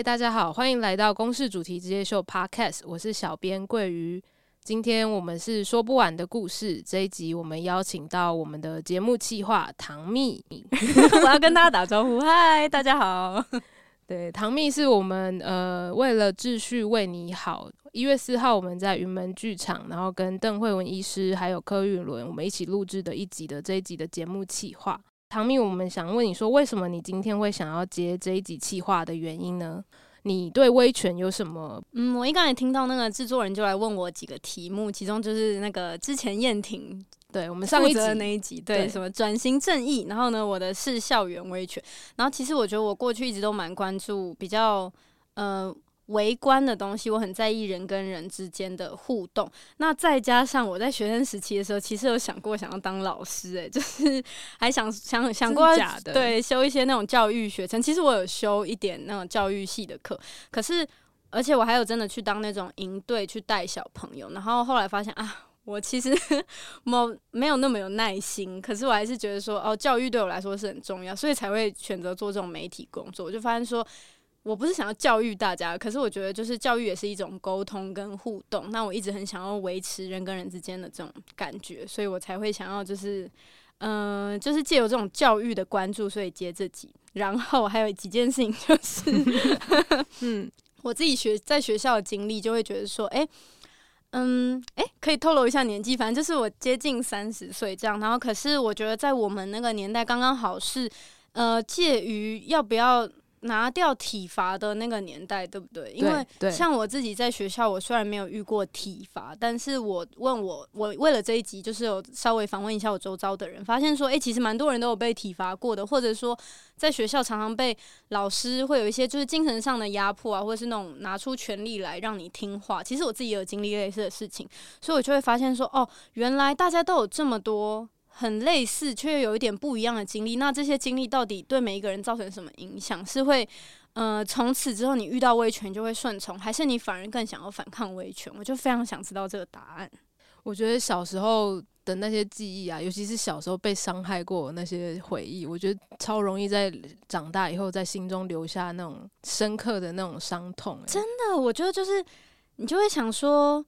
嗨，大家好，欢迎来到公式主题直接秀 Podcast，我是小编桂鱼。今天我们是说不完的故事，这一集我们邀请到我们的节目企划唐蜜，我要跟大家打招呼，嗨，大家好。对，唐蜜是我们呃为了秩序为你好，一月四号我们在云门剧场，然后跟邓惠文医师还有柯玉伦我们一起录制的一集的这一集的节目企划。唐蜜，我们想问你说，为什么你今天会想要接这一集企划的原因呢？你对威权有什么？嗯，我一刚才听到那个制作人就来问我几个题目，其中就是那个之前燕婷对我们上一集的那一集，对，对什么转型正义，然后呢，我的是校园威权，然后其实我觉得我过去一直都蛮关注比较呃。微观的东西，我很在意人跟人之间的互动。那再加上我在学生时期的时候，其实有想过想要当老师，欸，诶，就是还想想想过假的对修一些那种教育学程。其实我有修一点那种教育系的课，可是而且我还有真的去当那种营队去带小朋友。然后后来发现啊，我其实 没没有那么有耐心。可是我还是觉得说，哦，教育对我来说是很重要，所以才会选择做这种媒体工作。我就发现说。我不是想要教育大家，可是我觉得就是教育也是一种沟通跟互动。那我一直很想要维持人跟人之间的这种感觉，所以我才会想要就是，嗯、呃，就是借由这种教育的关注，所以接这集。然后还有几件事情就是，嗯，我自己学在学校的经历，就会觉得说，哎、欸，嗯，哎、欸，可以透露一下年纪，反正就是我接近三十岁这样。然后可是我觉得在我们那个年代，刚刚好是，呃，介于要不要。拿掉体罚的那个年代，对不对？因为像我自己在学校，我虽然没有遇过体罚，但是我问我，我为了这一集，就是有稍微访问一下我周遭的人，发现说，哎、欸，其实蛮多人都有被体罚过的，或者说在学校常常被老师会有一些就是精神上的压迫啊，或者是那种拿出权力来让你听话。其实我自己也有经历类似的事情，所以我就会发现说，哦，原来大家都有这么多。很类似，却又有一点不一样的经历。那这些经历到底对每一个人造成什么影响？是会，呃，从此之后你遇到威权就会顺从，还是你反而更想要反抗威权？我就非常想知道这个答案。我觉得小时候的那些记忆啊，尤其是小时候被伤害过那些回忆，我觉得超容易在长大以后在心中留下那种深刻的那种伤痛。真的，我觉得就是你就会想说，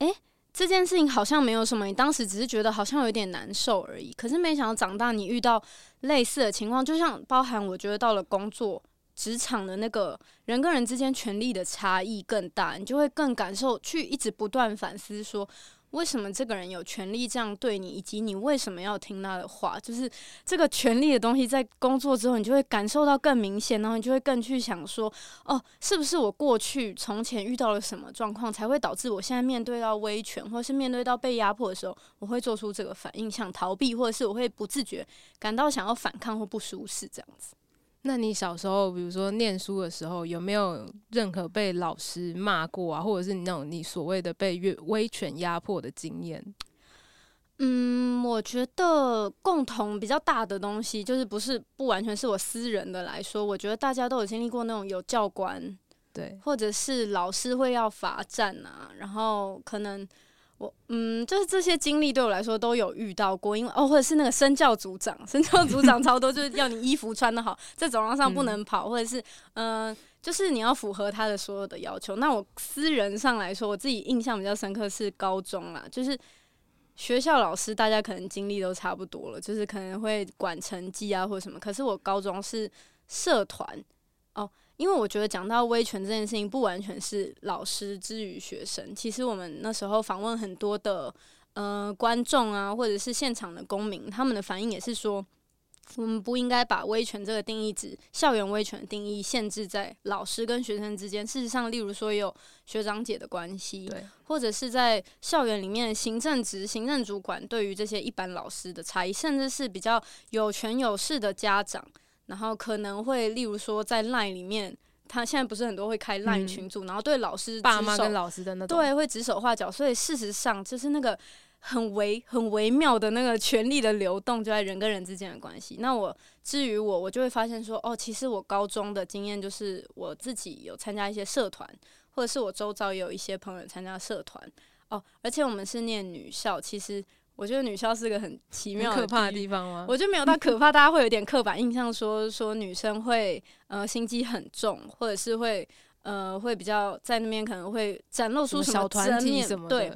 诶。这件事情好像没有什么，你当时只是觉得好像有点难受而已。可是没想到长大，你遇到类似的情况，就像包含我觉得到了工作职场的那个人跟人之间权力的差异更大，你就会更感受，去一直不断反思说。为什么这个人有权利这样对你，以及你为什么要听他的话？就是这个权利的东西，在工作之后，你就会感受到更明显，然后你就会更去想说：哦，是不是我过去从前遇到了什么状况，才会导致我现在面对到威权，或是面对到被压迫的时候，我会做出这个反应，想逃避，或者是我会不自觉感到想要反抗或不舒适这样子。那你小时候，比如说念书的时候，有没有任何被老师骂过啊，或者是你那种你所谓的被威威权压迫的经验？嗯，我觉得共同比较大的东西，就是不是不完全是我私人的来说，我觉得大家都有经历过那种有教官，对，或者是老师会要罚站啊，然后可能。我嗯，就是这些经历对我来说都有遇到过，因为哦，或者是那个身教组长，身教组长超多，就是要你衣服穿得好，在走廊上不能跑，或者是嗯、呃，就是你要符合他的所有的要求。那我私人上来说，我自己印象比较深刻是高中啦，就是学校老师大家可能经历都差不多了，就是可能会管成绩啊或者什么。可是我高中是社团哦。因为我觉得讲到威权这件事情，不完全是老师之于学生。其实我们那时候访问很多的呃观众啊，或者是现场的公民，他们的反应也是说，我们不应该把威权这个定义，指校园威权的定义，限制在老师跟学生之间。事实上，例如说有学长姐的关系，对，或者是在校园里面行政职、行政主管对于这些一般老师的差异，甚至是比较有权有势的家长。然后可能会，例如说在 LINE 里面，他现在不是很多会开 LINE 群组，嗯、然后对老师爸妈跟老师的那种，对，会指手画脚。所以事实上，就是那个很微、很微妙的那个权力的流动，就在人跟人之间的关系。那我至于我，我就会发现说，哦，其实我高中的经验就是我自己有参加一些社团，或者是我周遭也有一些朋友参加社团。哦，而且我们是念女校，其实。我觉得女校是个很奇妙的、可怕的地方吗？我觉得没有到可怕，大家会有点刻板印象说，说说女生会呃心机很重，或者是会呃会比较在那边可能会展露出什么小团体什么的。对，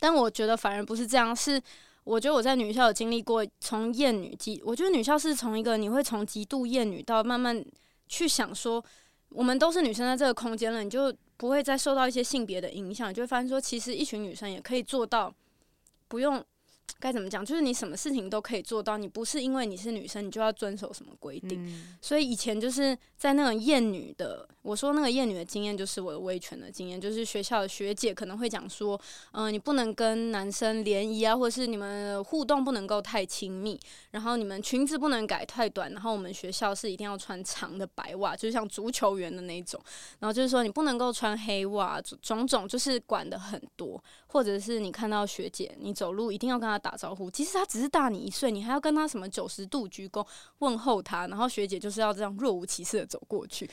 但我觉得反而不是这样，是我觉得我在女校有经历过从厌女极，我觉得女校是从一个你会从极度厌女到慢慢去想说，我们都是女生在这个空间了，你就不会再受到一些性别的影响，你就会发现说，其实一群女生也可以做到不用。该怎么讲？就是你什么事情都可以做到，你不是因为你是女生，你就要遵守什么规定。嗯、所以以前就是在那种厌女的，我说那个厌女的经验，就是我的威权的经验，就是学校的学姐可能会讲说，嗯、你不能跟男生联谊啊，或者是你们互动不能够太亲密，然后你们裙子不能改太短，然后我们学校是一定要穿长的白袜，就是像足球员的那种，然后就是说你不能够穿黑袜，种种就是管得很多。或者是你看到学姐，你走路一定要跟她打招呼，即使她只是大你一岁，你还要跟她什么九十度鞠躬问候她，然后学姐就是要这样若无其事的走过去。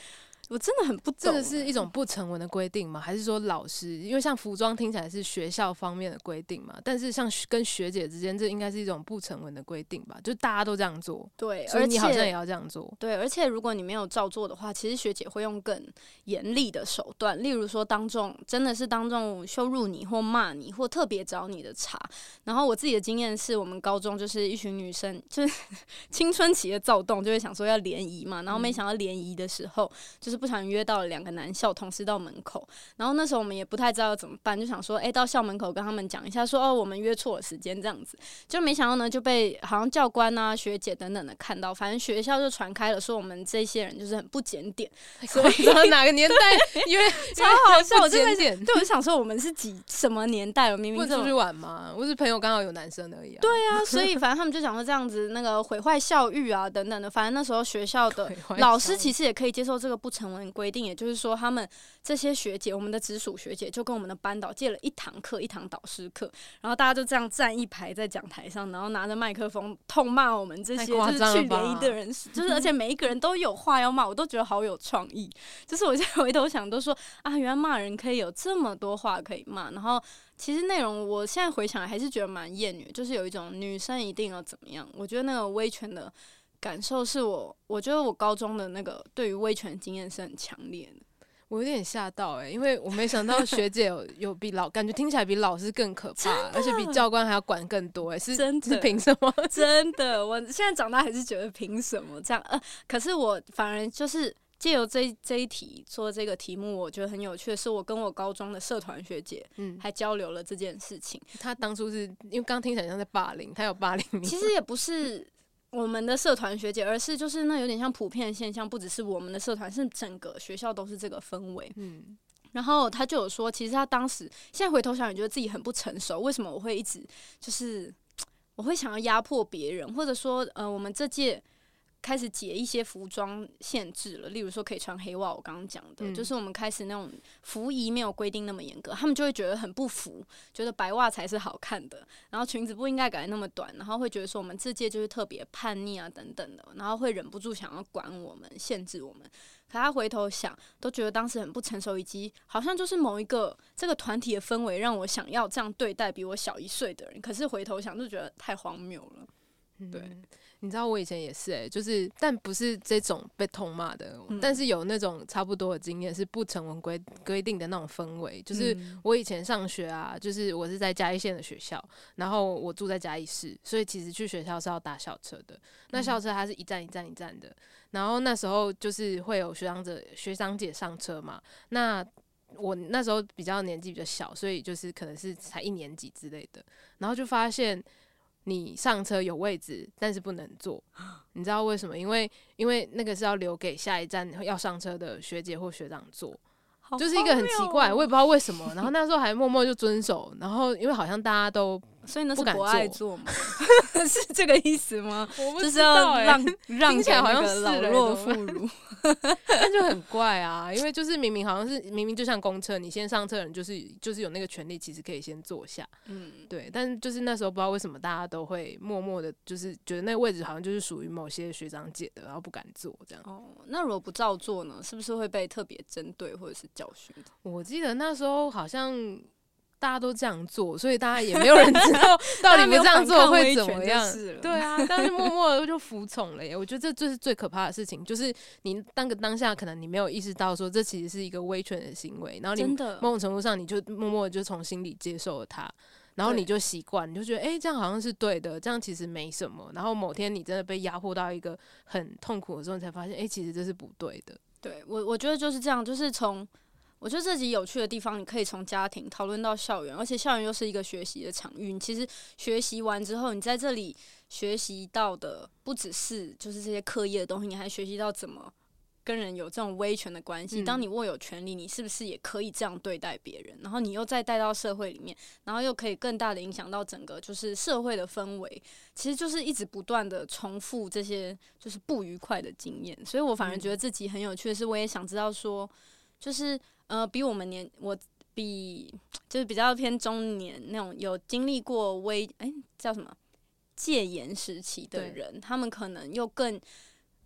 我真的很不懂，这个是一种不成文的规定吗？还是说老师？因为像服装听起来是学校方面的规定嘛，但是像跟学姐之间，这应该是一种不成文的规定吧？就大家都这样做，对，所以你好像也要这样做，对。而且如果你没有照做的话，其实学姐会用更严厉的手段，例如说当众真的是当众羞辱你或骂你，或特别找你的茬。然后我自己的经验是我们高中就是一群女生，就是 青春期的躁动，就会想说要联谊嘛，然后没想到联谊的时候就是。不小心约到了两个男校同事到门口，然后那时候我们也不太知道要怎么办，就想说，哎、欸，到校门口跟他们讲一下说，说哦，我们约错了时间这样子，就没想到呢，就被好像教官啊、学姐等等的看到，反正学校就传开了，说我们这些人就是很不检点，所以 哪个年代？因为超好笑，我就在点，对，我就想说我们是几什么年代？我明明出去玩嘛，我是朋友刚好有男生而已啊。对啊，所以反正他们就讲说这样子，那个毁坏校誉啊等等的，反正那时候学校的 老师其实也可以接受这个不成文规定，也就是说，他们这些学姐，我们的直属学姐就跟我们的班导借了一堂课，一堂导师课，然后大家就这样站一排在讲台上，然后拿着麦克风痛骂我们这些就是去联谊的人，就是而且每一个人都有话要骂，我都觉得好有创意。就是我现在回头想，都说啊，原来骂人可以有这么多话可以骂。然后其实内容，我现在回想还是觉得蛮厌女，就是有一种女生一定要怎么样。我觉得那个威权的。感受是我，我觉得我高中的那个对于威权经验是很强烈的。我有点吓到哎、欸，因为我没想到学姐有 有比老，感觉听起来比老师更可怕，而且比教官还要管更多哎、欸，是真的？是凭什么？真的，我现在长大还是觉得凭什么这样？呃，可是我反而就是借由这这一题做这个题目，我觉得很有趣的是，我跟我高中的社团学姐嗯还交流了这件事情。她、嗯、当初是因为刚听起来像在霸凌，她有霸凌你？其实也不是。我们的社团学姐，而是就是那有点像普遍现象，不只是我们的社团，是整个学校都是这个氛围。嗯，然后他就有说，其实他当时现在回头想，也觉得自己很不成熟。为什么我会一直就是我会想要压迫别人，或者说呃，我们这届。开始解一些服装限制了，例如说可以穿黑袜。我刚刚讲的、嗯，就是我们开始那种服仪没有规定那么严格，他们就会觉得很不服，觉得白袜才是好看的，然后裙子不应该改那么短，然后会觉得说我们这届就是特别叛逆啊等等的，然后会忍不住想要管我们、限制我们。可他回头想，都觉得当时很不成熟，以及好像就是某一个这个团体的氛围让我想要这样对待比我小一岁的人。可是回头想，就觉得太荒谬了。对。嗯你知道我以前也是诶、欸，就是但不是这种被痛骂的、嗯，但是有那种差不多的经验，是不成文规规定的那种氛围。就是我以前上学啊，就是我是在嘉义县的学校，然后我住在嘉义市，所以其实去学校是要搭校车的。那校车它是一站一站一站的，然后那时候就是会有学长者学长姐上车嘛。那我那时候比较年纪比较小，所以就是可能是才一年级之类的，然后就发现。你上车有位置，但是不能坐，你知道为什么？因为因为那个是要留给下一站要上车的学姐或学长坐，就是一个很奇怪，我也不知道为什么。然后那时候还默默就遵守，然后因为好像大家都。所以那是不爱做吗？是这个意思吗？我不知道、欸、就是要让 让听起来好像是老弱妇孺，那就很怪啊。因为就是明明好像是明明就像公车，你先上车的人就是就是有那个权利，其实可以先坐下。嗯，对。但是就是那时候不知道为什么大家都会默默的，就是觉得那个位置好像就是属于某些学长姐的，然后不敢坐这样。哦，那如果不照做呢？是不是会被特别针对或者是教训？我记得那时候好像。大家都这样做，所以大家也没有人知道 到底不这样做会怎么样。对啊，但是默默的 就服从了耶。我觉得这这是最可怕的事情，就是你当个当下可能你没有意识到说这其实是一个威权的行为，然后你某种程度上你就默默的就从心里接受了它。然后你就习惯，你就觉得哎、欸，这样好像是对的，这样其实没什么。然后某天你真的被压迫到一个很痛苦的时候，你才发现，哎、欸，其实这是不对的。对我，我觉得就是这样，就是从我觉得这集有趣的地方，你可以从家庭讨论到校园，而且校园又是一个学习的场域。你其实学习完之后，你在这里学习到的不只是就是这些课业的东西，你还学习到怎么。跟人有这种威权的关系，当你握有权利，你是不是也可以这样对待别人？然后你又再带到社会里面，然后又可以更大的影响到整个就是社会的氛围。其实就是一直不断的重复这些就是不愉快的经验。所以我反而觉得自己很有趣的是，我也想知道说，就是呃，比我们年我比就是比较偏中年那种有经历过危哎、欸，叫什么戒严时期的人，他们可能又更。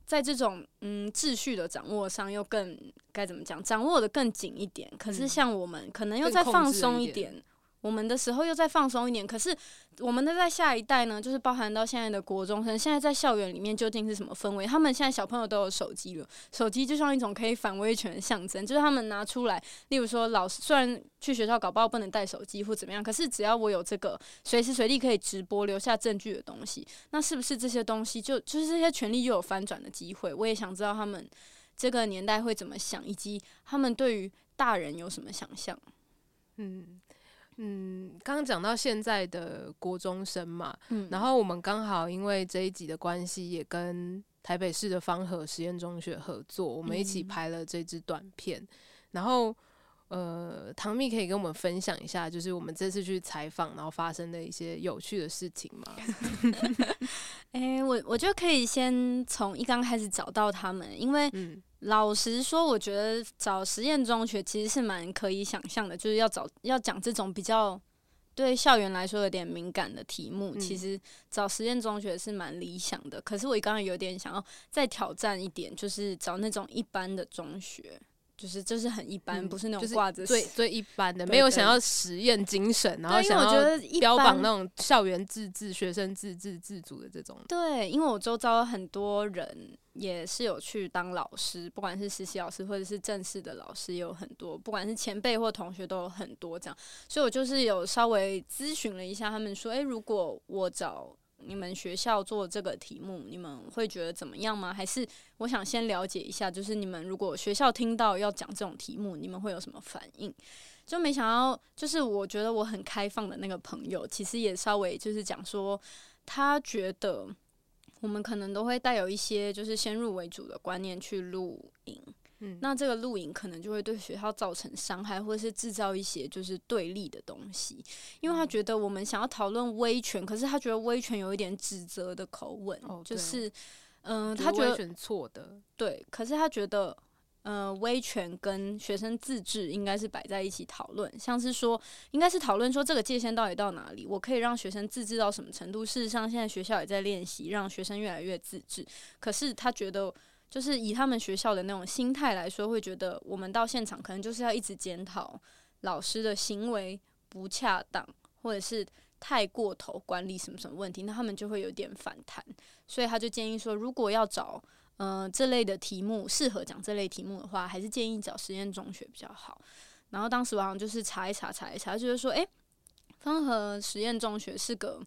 在这种嗯秩序的掌握上，又更该怎么讲？掌握的更紧一点。可是像我们，可能又再放松一点。我们的时候又再放松一点，可是我们的在下一代呢，就是包含到现在的国中生，现在在校园里面究竟是什么氛围？他们现在小朋友都有手机了，手机就像一种可以反威权的象征，就是他们拿出来，例如说老师虽然去学校搞不好不能带手机或怎么样，可是只要我有这个随时随地可以直播留下证据的东西，那是不是这些东西就就是这些权利又有翻转的机会？我也想知道他们这个年代会怎么想，以及他们对于大人有什么想象？嗯。嗯，刚刚讲到现在的国中生嘛，嗯，然后我们刚好因为这一集的关系，也跟台北市的方和实验中学合作，我们一起拍了这支短片，嗯，然后。呃，唐蜜可以跟我们分享一下，就是我们这次去采访，然后发生的一些有趣的事情吗？哎、欸，我我觉得可以先从一刚开始找到他们，因为老实说，我觉得找实验中学其实是蛮可以想象的，就是要找要讲这种比较对校园来说有点敏感的题目，嗯、其实找实验中学是蛮理想的。可是我刚刚有点想要再挑战一点，就是找那种一般的中学。就是就是很一般，嗯、不是那种挂着最最一般的，没有想要实验精神，然后想要标榜那种校园自治、学生自治自主的这种。对，因为我周遭很多人也是有去当老师，不管是实习老师或者是正式的老师，也有很多，不管是前辈或同学都有很多这样。所以我就是有稍微咨询了一下，他们说，诶、欸，如果我找。你们学校做这个题目，你们会觉得怎么样吗？还是我想先了解一下，就是你们如果学校听到要讲这种题目，你们会有什么反应？就没想到，就是我觉得我很开放的那个朋友，其实也稍微就是讲说，他觉得我们可能都会带有一些就是先入为主的观念去录影。嗯，那这个录影可能就会对学校造成伤害，或者是制造一些就是对立的东西，因为他觉得我们想要讨论威权，可是他觉得威权有一点指责的口吻，哦、就是，嗯、呃，他觉得威权错的，对，可是他觉得，呃，威权跟学生自治应该是摆在一起讨论，像是说，应该是讨论说这个界限到底到哪里，我可以让学生自治到什么程度？事实上，现在学校也在练习让学生越来越自治，可是他觉得。就是以他们学校的那种心态来说，会觉得我们到现场可能就是要一直检讨老师的行为不恰当，或者是太过头管理什么什么问题，那他们就会有点反弹。所以他就建议说，如果要找嗯、呃、这类的题目适合讲这类题目的话，还是建议找实验中学比较好。然后当时我好像就是查一查查一查，就是说，诶，芳和实验中学是个。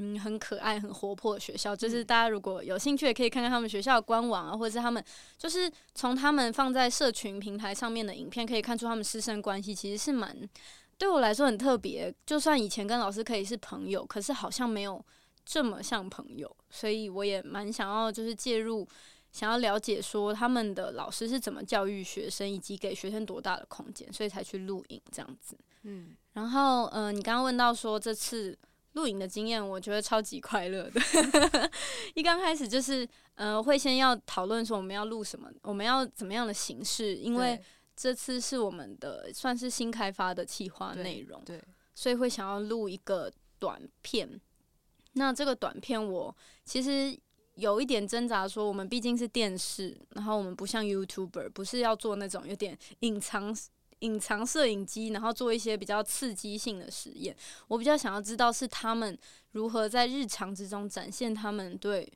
嗯，很可爱、很活泼的学校，就是大家如果有兴趣，也可以看看他们学校的官网啊，或者是他们就是从他们放在社群平台上面的影片，可以看出他们师生关系其实是蛮对我来说很特别。就算以前跟老师可以是朋友，可是好像没有这么像朋友，所以我也蛮想要就是介入，想要了解说他们的老师是怎么教育学生，以及给学生多大的空间，所以才去录影这样子。嗯，然后嗯、呃，你刚刚问到说这次。录影的经验，我觉得超级快乐的。一刚开始就是，呃，会先要讨论说我们要录什么，我们要怎么样的形式，因为这次是我们的算是新开发的企划内容，对，所以会想要录一个短片。那这个短片我其实有一点挣扎，说我们毕竟是电视，然后我们不像 YouTuber，不是要做那种有点隐藏。隐藏摄影机，然后做一些比较刺激性的实验。我比较想要知道是他们如何在日常之中展现他们对，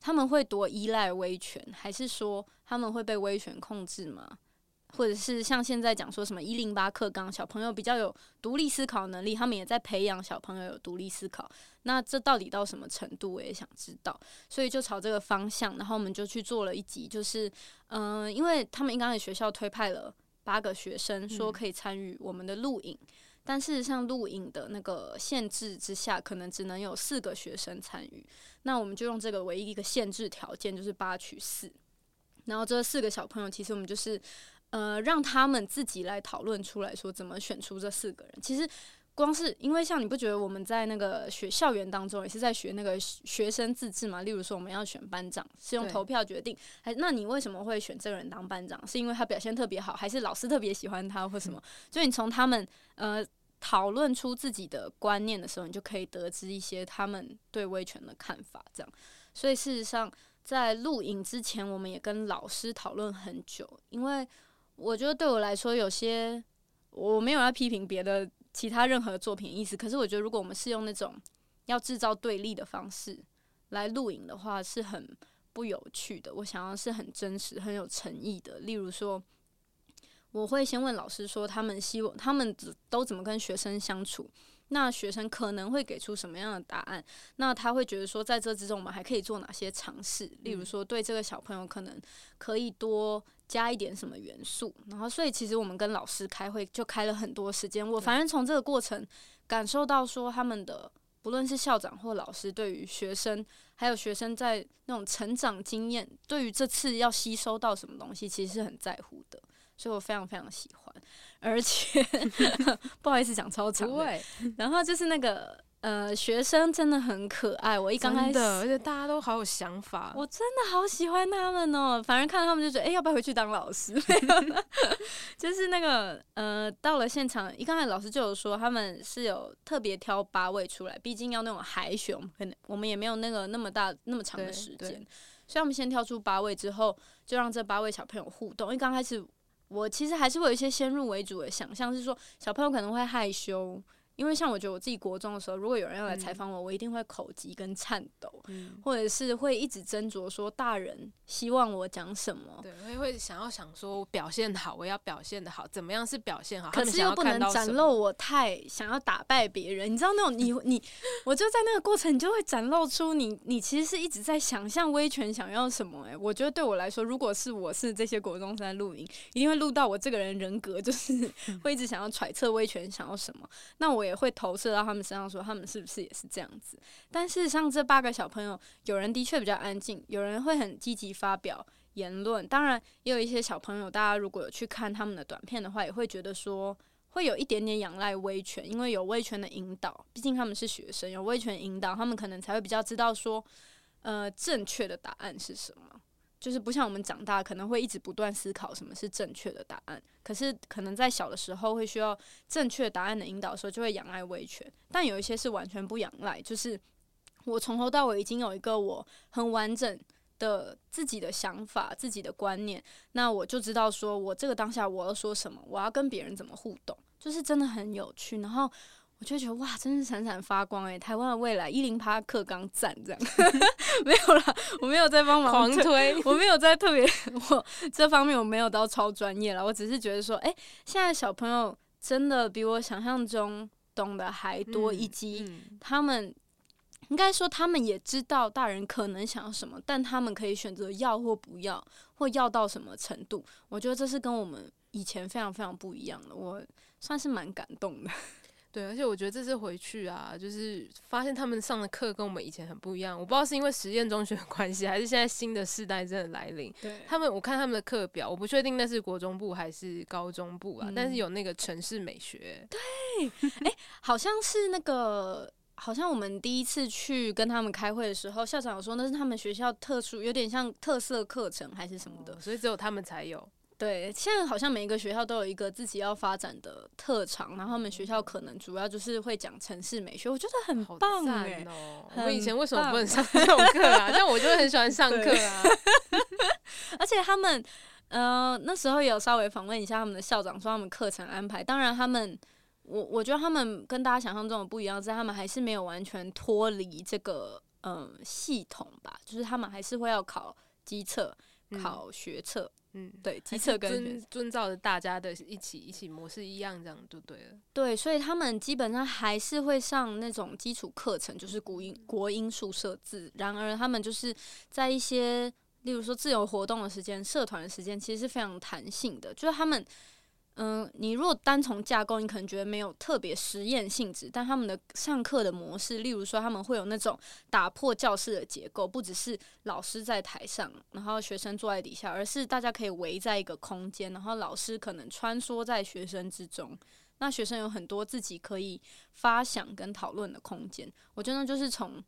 他们会多依赖威权，还是说他们会被威权控制吗？或者是像现在讲说什么一零八课纲，小朋友比较有独立思考能力，他们也在培养小朋友有独立思考。那这到底到什么程度，我也想知道。所以就朝这个方向，然后我们就去做了一集，就是嗯、因为他们刚才学校推派了。八个学生说可以参与我们的录影，嗯、但事实上录影的那个限制之下，可能只能有四个学生参与。那我们就用这个唯一一个限制条件，就是八取四。然后这四个小朋友，其实我们就是呃让他们自己来讨论出来说怎么选出这四个人。其实。光是因为像你不觉得我们在那个学校园当中也是在学那个学生自治嘛？例如说我们要选班长是用投票决定，还那你为什么会选这个人当班长？是因为他表现特别好，还是老师特别喜欢他或什么？所以你从他们呃讨论出自己的观念的时候，你就可以得知一些他们对威权的看法。这样，所以事实上在录影之前，我们也跟老师讨论很久，因为我觉得对我来说有些我没有要批评别的。其他任何作品意思，可是我觉得，如果我们是用那种要制造对立的方式来录影的话，是很不有趣的。我想要是很真实、很有诚意的。例如说，我会先问老师说，他们希望他们都怎么跟学生相处。那学生可能会给出什么样的答案？那他会觉得说，在这之中我们还可以做哪些尝试？例如说，对这个小朋友可能可以多加一点什么元素。然后，所以其实我们跟老师开会就开了很多时间。我反正从这个过程感受到说，他们的不论是校长或老师，对于学生还有学生在那种成长经验，对于这次要吸收到什么东西，其实是很在乎的。所以我非常非常喜欢。而且 不好意思讲超长然后就是那个呃学生真的很可爱，我一刚开始，而且大家都好有想法，我真的好喜欢他们哦。反正看到他们就觉得，哎、欸，要不要回去当老师？就是那个呃，到了现场，一刚开始老师就有说，他们是有特别挑八位出来，毕竟要那种海选，可能我们也没有那个那么大那么长的时间，所以我们先挑出八位之后，就让这八位小朋友互动。因为刚开始。我其实还是会有一些先入为主的想象，是说小朋友可能会害羞。因为像我觉得我自己国中的时候，如果有人要来采访我，嗯、我一定会口急跟颤抖，嗯、或者是会一直斟酌说大人希望我讲什么。对，会会想要想说我表现好，我要表现的好，怎么样是表现好？可是又不能展露我太想要打败别人，你知道那种你 你，我就在那个过程，你就会展露出你你其实是一直在想象威权想要什么、欸。哎，我觉得对我来说，如果是我是这些国中生在录影，一定会录到我这个人人格，就是 会一直想要揣测威权想要什么。那我。也会投射到他们身上，说他们是不是也是这样子？但事实上，这八个小朋友，有人的确比较安静，有人会很积极发表言论。当然，也有一些小朋友，大家如果有去看他们的短片的话，也会觉得说会有一点点仰赖威权，因为有威权的引导。毕竟他们是学生，有威权引导，他们可能才会比较知道说，呃，正确的答案是什么。就是不像我们长大，可能会一直不断思考什么是正确的答案。可是可能在小的时候会需要正确答案的引导的时候，就会仰赖威权。但有一些是完全不仰赖，就是我从头到尾已经有一个我很完整的自己的想法、自己的观念，那我就知道说我这个当下我要说什么，我要跟别人怎么互动，就是真的很有趣。然后。我就觉得哇，真是闪闪发光诶、欸！台湾的未来一零八课刚赞这样，没有啦，我没有在帮忙狂推，我没有在特别我这方面我没有到超专业了，我只是觉得说，哎、欸，现在小朋友真的比我想象中懂得还多，以及他们应该说他们也知道大人可能想要什么，但他们可以选择要或不要，或要到什么程度。我觉得这是跟我们以前非常非常不一样的，我算是蛮感动的。对，而且我觉得这次回去啊，就是发现他们上的课跟我们以前很不一样。我不知道是因为实验中学的关系，还是现在新的世代真的来临。对，他们我看他们的课表，我不确定那是国中部还是高中部啊，嗯、但是有那个城市美学。对，哎、欸，好像是那个，好像我们第一次去跟他们开会的时候，校长有说那是他们学校特殊，有点像特色课程还是什么的，哦，所以只有他们才有。对，现在好像每一个学校都有一个自己要发展的特长，然后他们学校可能主要就是会讲城市美学，我觉得很棒哎、哦！我们以前为什么不能上这种课啊？但我就很喜欢上课啊。而且他们呃，那时候也有稍微访问一下他们的校长，说他们课程安排。当然，他们我我觉得他们跟大家想象中的不一样，是他们还是没有完全脱离这个嗯、呃、系统吧，就是他们还是会要考基测、考学测。嗯，对，机测跟遵遵照着大家的一起一起模式一样，这样就对了。对，所以他们基本上还是会上那种基础课程，就是国音、国音数设置。然而，他们就是在一些，例如说自由活动的时间、社团的时间，其实是非常弹性的，就是他们。嗯，你如果单从架构，你可能觉得没有特别实验性质，但他们的上课的模式，例如说他们会有那种打破教室的结构，不只是老师在台上，然后学生坐在底下，而是大家可以围在一个空间，然后老师可能穿梭在学生之中，那学生有很多自己可以发想跟讨论的空间。我觉得就是从。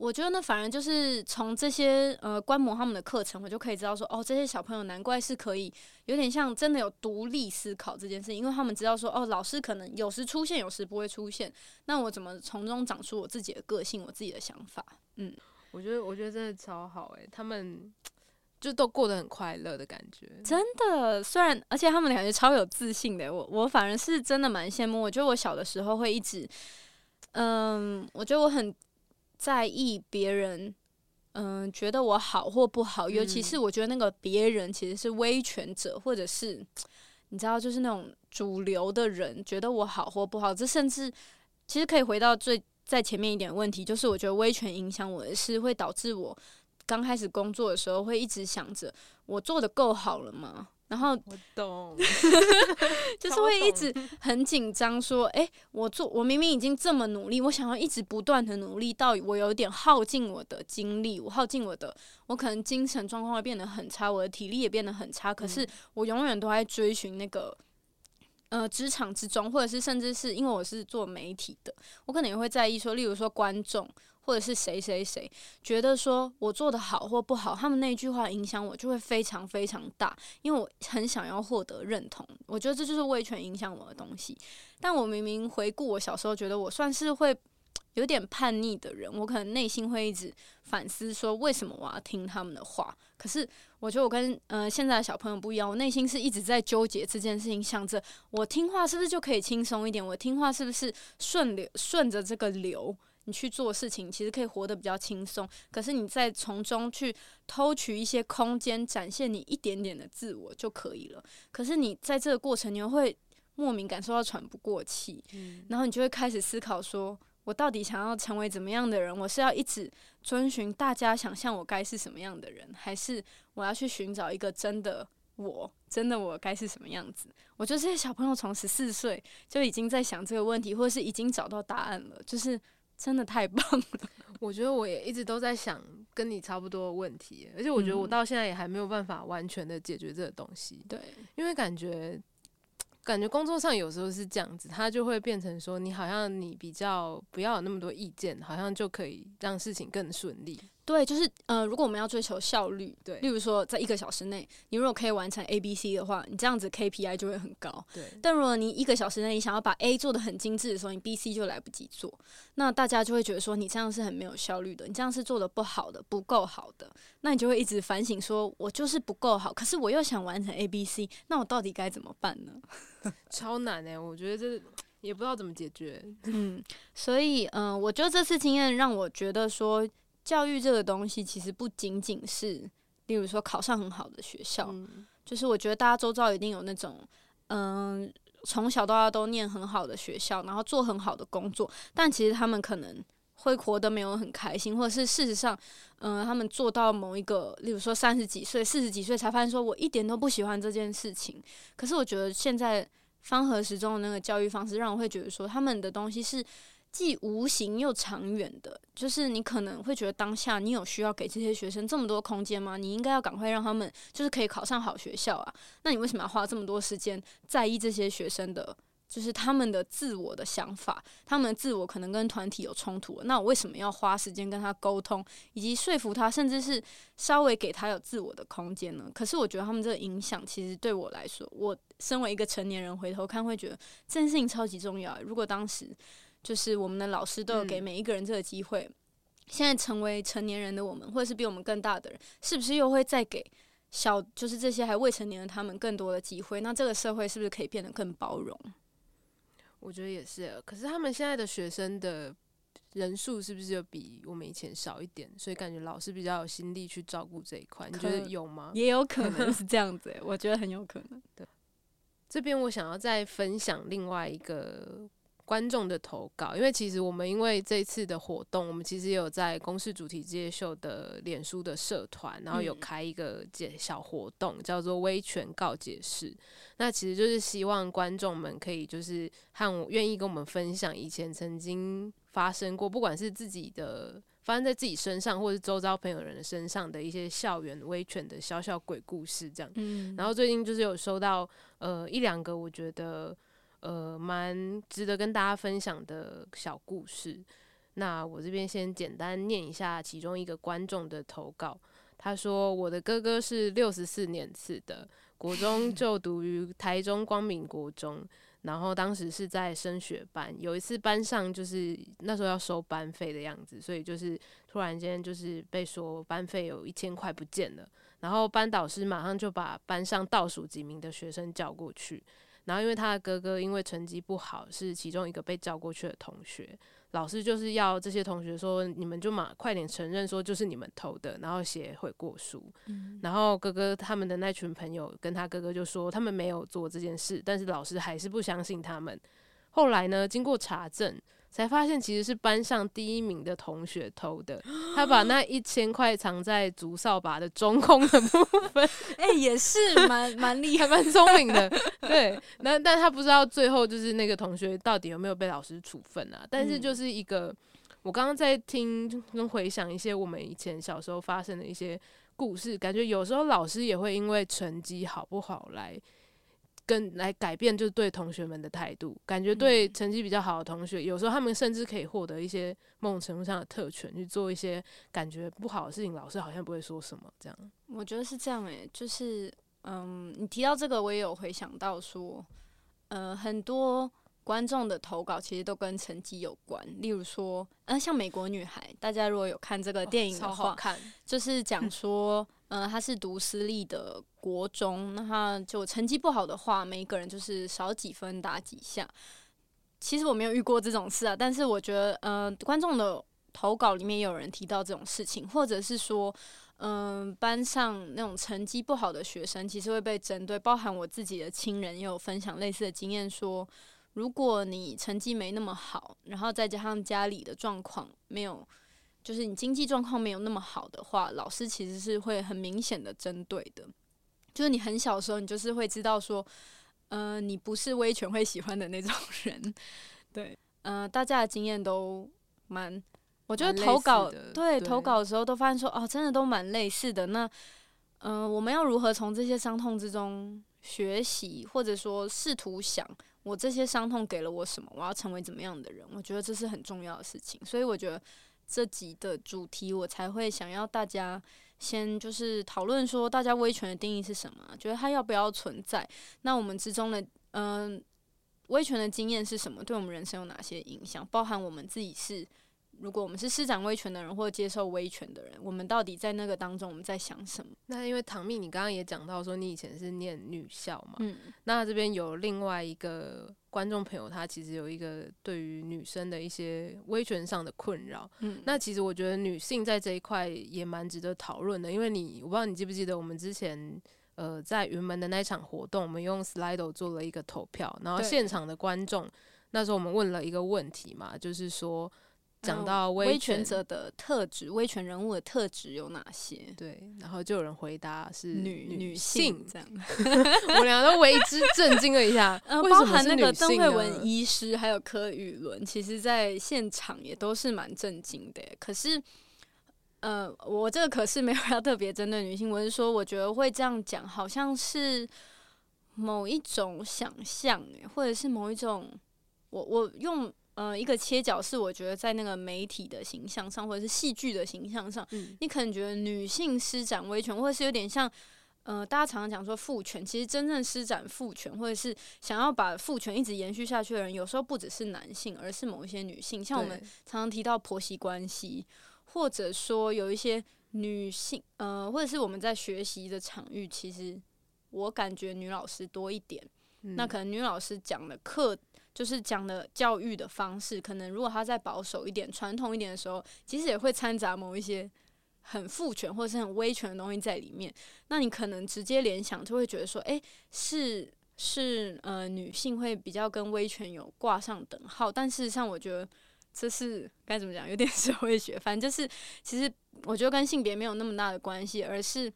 我觉得呢，反而就是从这些呃观摩他们的课程，我就可以知道说，哦，这些小朋友难怪是可以有点像真的有独立思考这件事，因为他们知道说，哦，老师可能有时出现，有时不会出现，那我怎么从中长出我自己的个性，我自己的想法？嗯，我觉得我觉得真的超好诶，他们就都过得很快乐的感觉，真的。虽然而且他们感觉超有自信的，我我反而是真的蛮羡慕。我觉得我小的时候会一直，嗯，我觉得我很。在意别人，嗯、呃，觉得我好或不好，尤其是我觉得那个别人其实是威权者，或者是你知道，就是那种主流的人觉得我好或不好，这甚至其实可以回到最在前面一点问题，就是我觉得威权影响我的是会导致我刚开始工作的时候会一直想着我做的够好了吗？然后我懂，就是会一直很紧张，说：“哎，我做，我明明已经这么努力，我想要一直不断的努力，到我有点耗尽我的精力，我耗尽我的，我可能精神状况会变得很差，我的体力也变得很差。可是我永远都在追寻那个，呃，职场之中，或者是甚至是因为我是做媒体的，我可能也会在意说，例如说观众。”或者是谁谁谁觉得说我做得好或不好，他们那句话影响我就会非常非常大，因为我很想要获得认同。我觉得这就是威权影响我的东西。但我明明回顾我小时候，觉得我算是会有点叛逆的人，我可能内心会一直反思说，为什么我要听他们的话？可是我觉得我跟呃现在的小朋友不一样，我内心是一直在纠结这件事情，想着我听话是不是就可以轻松一点？我听话是不是顺流顺着这个流？你去做事情，其实可以活得比较轻松。可是你再从中去偷取一些空间，展现你一点点的自我就可以了。可是你在这个过程，你又会莫名感受到喘不过气，嗯，然后你就会开始思考：说我到底想要成为怎么样的人？我是要一直遵循大家想象我该是什么样的人，还是我要去寻找一个真的我？真的我该是什么样子？我觉得这些小朋友从十四岁就已经在想这个问题，或者是已经找到答案了，就是。真的太棒了！我觉得我也一直都在想跟你差不多的问题，而且我觉得我到现在也还没有办法完全的解决这个东西。对，因为感觉感觉工作上有时候是这样子，它就会变成说你好像你比较不要有那么多意见，好像就可以让事情更顺利。对，就是呃，如果我们要追求效率，对，例如说在一个小时内，你如果可以完成 A、B、C 的话，你这样子 KPI 就会很高。对，但如果你一个小时内你想要把 A 做的很精致的时候，你 B、C 就来不及做，那大家就会觉得说你这样是很没有效率的，你这样是做的不好的，不够好的，那你就会一直反省说，我就是不够好，可是我又想完成 A、B、C，那我到底该怎么办呢？超难哎、欸，我觉得这也不知道怎么解决。嗯，所以嗯、呃，我觉得这次经验让我觉得说。教育这个东西其实不仅仅是，例如说考上很好的学校，嗯、就是我觉得大家周遭一定有那种，嗯、呃，从小到大都念很好的学校，然后做很好的工作，但其实他们可能会活得没有很开心，或者是事实上，嗯、呃，他们做到某一个，例如说三十几岁、四十几岁才发现说，我一点都不喜欢这件事情。可是我觉得现在方和时钟的那个教育方式，让我会觉得说，他们的东西是。既无形又长远的，就是你可能会觉得当下你有需要给这些学生这么多空间吗？你应该要赶快让他们就是可以考上好学校啊。那你为什么要花这么多时间在意这些学生的，就是他们的自我的想法，他们的自我可能跟团体有冲突？那我为什么要花时间跟他沟通，以及说服他，甚至是稍微给他有自我的空间呢？可是我觉得他们这个影响，其实对我来说，我身为一个成年人回头看，会觉得这件事情超级重要。如果当时。就是我们的老师都有给每一个人这个机会。嗯。现在成为成年人的我们，或者是比我们更大的人，是不是又会再给小就是这些还未成年的他们更多的机会，那这个社会是不是可以变得更包容？我觉得也是。可是他们现在的学生的人数是不是就比我们以前少一点？所以感觉老师比较有心力去照顾这一块，你觉得有吗？也有可能是这样子，我觉得很有可能。对，这边我想要再分享另外一个。观众的投稿，因为其实我们因为这次的活动，我们其实也有在公视主题之夜秀的脸书的社团，然后有开一个解小活动，叫做威权告解室。那其实就是希望观众们可以就是和我愿意跟我们分享以前曾经发生过，不管是自己的发生在自己身上，或是周遭朋友人的身上的一些校园威权的小小鬼故事这样。嗯，然后最近就是有收到呃一两个，我觉得。呃，蛮值得跟大家分享的小故事。那我这边先简单念一下其中一个观众的投稿。他说：“我的哥哥是六十四年次的，国中就读于台中光明国中，然后当时是在升学班。有一次班上就是那时候要收班费的样子，所以就是突然间就是被说班费有一千块不见了，然后班导师马上就把班上倒数几名的学生叫过去。”然后，因为他的哥哥因为成绩不好，是其中一个被叫过去的同学。老师就是要这些同学说：“你们就马快点承认，说就是你们偷的，然后写悔过书。”嗯。然后哥哥他们的那群朋友跟他哥哥就说他们没有做这件事，但是老师还是不相信他们。后来呢，经过查证。才发现其实是班上第一名的同学偷的，他把那一千块藏在竹扫把的中空的部分，哎、欸，也是蛮蛮厉害、蛮聪明的。对，那但他不知道最后就是那个同学到底有没有被老师处分啊？但是就是一个，我刚刚在听跟回想一些我们以前小时候发生的一些故事，感觉有时候老师也会因为成绩好不好来。跟来改变就是对同学们的态度，感觉对成绩比较好的同学，有时候他们甚至可以获得一些某种程度上的特权，去做一些感觉不好的事情，老师好像不会说什么这样。我觉得是这样诶、欸，就是嗯，你提到这个，我也有回想到说，呃，很多观众的投稿其实都跟成绩有关，例如说，嗯、呃，像美国女孩，大家如果有看这个电影的话，哦、超好看，就是讲说。嗯、呃，她是读私立的国中，那他就成绩不好的话，每一个人就是少几分打几下。其实我没有遇过这种事啊，但是我觉得，呃，观众的投稿里面有人提到这种事情，或者是说，嗯、班上那种成绩不好的学生，其实会被针对。包含我自己的亲人也有分享类似的经验，说，如果你成绩没那么好，然后再加上家里的状况没有。就是你经济状况没有那么好的话，老师其实是会很明显的针对的。就是你很小的时候，你就是会知道说，呃，你不是威权会喜欢的那种人。对，呃，大家的经验都蛮，我觉得投稿对，对投稿的时候都发现说，哦，真的都蛮类似的。那，嗯、呃，我们要如何从这些伤痛之中学习，或者说试图想，我这些伤痛给了我什么？我要成为怎么样的人？我觉得这是很重要的事情。所以我觉得。这集的主题，我才会想要大家先就是讨论说，大家威权的定义是什么？觉得它要不要存在？那我们之中的，嗯、威权的经验是什么？对我们人生有哪些影响？包含我们自己是。如果我们是施展威权的人，或者接受威权的人，我们到底在那个当中我们在想什么？那因为唐蜜，你刚刚也讲到说你以前是念女校嘛，嗯，那这边有另外一个观众朋友，他其实有一个对于女生的一些威权上的困扰，嗯，那其实我觉得女性在这一块也蛮值得讨论的，因为你我不知道你记不记得我们之前呃在云门的那场活动，我们用 Slido 做了一个投票，然后现场的观众那时候我们问了一个问题嘛，就是说。讲到威权，者的特质，威权人物的特质有哪些？对，然后就有人回答是女女性，这样，我俩都为之震惊了一下。呃，包含那个邓惠文医师还有柯宇伦，其实在现场也都是蛮震惊的。可是，呃，我这个可是没有要特别针对女性，我是说，我觉得会这样讲，好像是某一种想象，或者是某一种，我我用。呃，一个切角是我觉得在那个媒体的形象上，或者是戏剧的形象上，嗯，你可能觉得女性施展威权，或者是有点像，呃，大家常常讲说父权，其实真正施展父权，或者是想要把父权一直延续下去的人，有时候不只是男性，而是某一些女性，像我们常常提到婆媳关系，或者说有一些女性呃，或者是我们在学习的场域，其实我感觉女老师多一点。嗯、那可能女老师讲的课，就是讲的教育的方式，可能如果他再保守一点、传统一点的时候，其实也会掺杂某一些很父权或者是很威权的东西在里面。那你可能直接联想就会觉得说，哎、是是呃，女性会比较跟威权有挂上等号。但事实上，我觉得。这是该怎么讲？有点 社会学，反正就是，其实我觉得跟性别没有那么大的关系，而是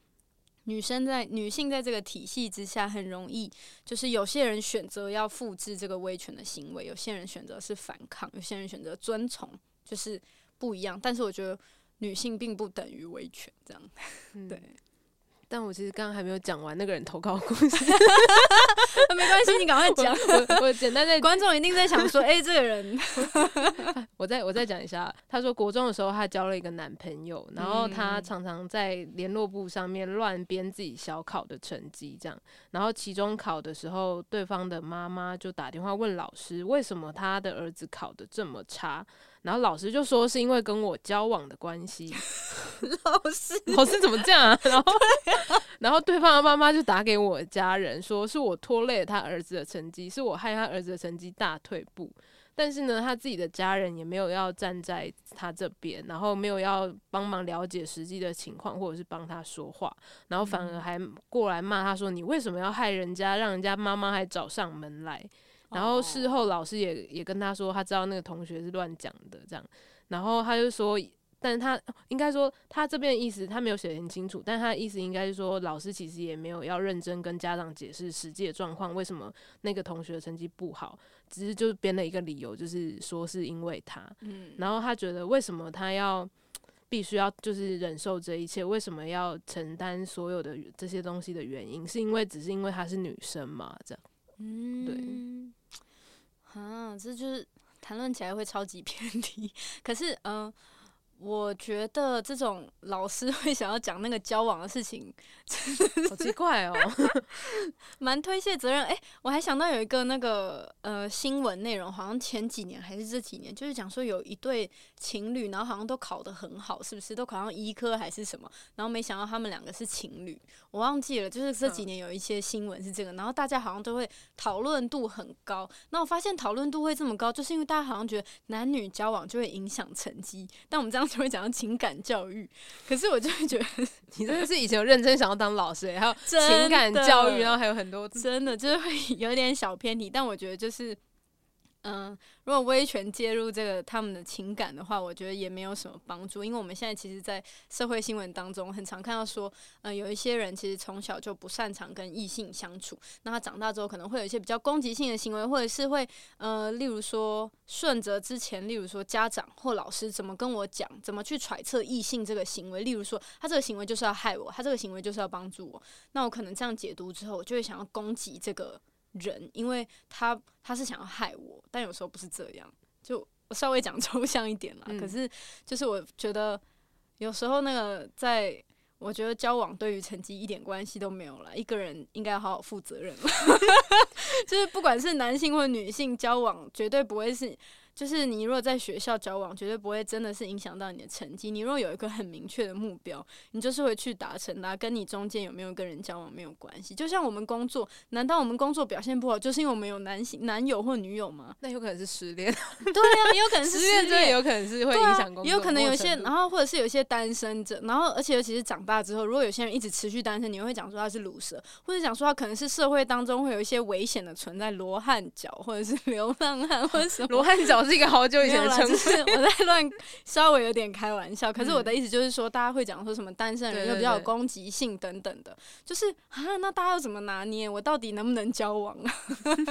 女生在女性在这个体系之下，很容易就是有些人选择要复制这个威权的行为，有些人选择是反抗，有些人选择遵从，就是不一样。但是我觉得女性并不等于威权，这样、嗯、对。但我其实刚刚还没有讲完那个人投稿故事，没关系，你赶快讲。我我简单在 观众一定在想说，哎、欸，这个人，我再我再讲一下。他说国中的时候，他交了一个男朋友，然后他常常在联络簿上面乱编自己小考的成绩，这样。然后期中考的时候，对方的妈妈就打电话问老师，为什么他的儿子考的这么差？然后老师就说是因为跟我交往的关系。老师，老师怎么这样啊？然后，然后对方的妈妈就打给我家人，说是我拖累了他儿子的成绩，是我害他儿子的成绩大退步。但是呢，他自己的家人也没有要站在他这边，然后没有要帮忙了解实际的情况，或者是帮他说话，然后反而还过来骂他说：“你为什么要害人家？让人家妈妈还找上门来。”然后事后老师也也跟他说，他知道那个同学是乱讲的，这样。然后他就说，但是他应该说他这边的意思他没有写得很清楚，但他的意思应该是说，老师其实也没有要认真跟家长解释实际的状况，为什么那个同学的成绩不好，只是就是编了一个理由，就是说是因为他。嗯。然后他觉得为什么他要必须要就是忍受这一切，为什么要承担所有的这些东西的原因，是因为只是因为她是女生嘛？这样。嗯，对。啊，这就是谈论起来会超级偏题。可是，嗯、我觉得这种老师 会想要讲那个交往的事情，好奇怪哦，蛮推卸责任。哎、欸，我还想到有一个那个呃新闻内容，好像前几年还是这几年，就是讲说有一对情侣，然后好像都考得很好，是不是都考上医科还是什么？然后没想到他们两个是情侣。我忘记了，就是这几年有一些新闻是这个，然后大家好像都会讨论度很高。那我发现讨论度会这么高，就是因为大家好像觉得男女交往就会影响成绩。但我们这样就会讲到情感教育，可是我就会觉得，你真的是以前有认真想要当老师，还有情感教育，然后还有很多真的就是会有点小偏题。但我觉得就是。嗯，如果威权介入这个他们的情感的话，我觉得也没有什么帮助，因为我们现在其实，在社会新闻当中，很常看到说，嗯，有一些人其实从小就不擅长跟异性相处，那他长大之后可能会有一些比较攻击性的行为，或者是会，呃，例如说顺着之前，例如说家长或老师怎么跟我讲，怎么去揣测异性这个行为，例如说他这个行为就是要害我，他这个行为就是要帮助我，那我可能这样解读之后，我就会想要攻击这个。人，因为他他是想要害我，但有时候不是这样。就我稍微讲 抽象一点啦，嗯、可是就是我觉得有时候那个在，我觉得交往对于成绩一点关系都没有了。一个人应该好好负责任，就是不管是男性或女性交往，绝对不会是。就是你如果在学校交往，绝对不会真的是影响到你的成绩。你如果有一个很明确的目标，你就是会去达成它，跟你中间有没有跟人交往没有关系。就像我们工作，难道我们工作表现不好，就是因为我们有男性男友或女友吗？那有可能是失恋。对啊，也有可能是失恋，这也有可能是会影响工作。也有可能有些，然后或者是有一些单身者，然后而且尤其是长大之后，如果有些人一直持续单身，你会讲说他是卤蛇，或者讲说他可能是社会当中会有一些危险的存在，罗汉脚或者是流浪汉或者什么。罗汉脚是一个好久以前。的称呼我在乱，稍微有点开玩笑。可是我的意思就是说，大家会讲说什么单身人又比较有攻击性等等的，就是啊，那大家要怎么拿捏？我到底能不能交往啊？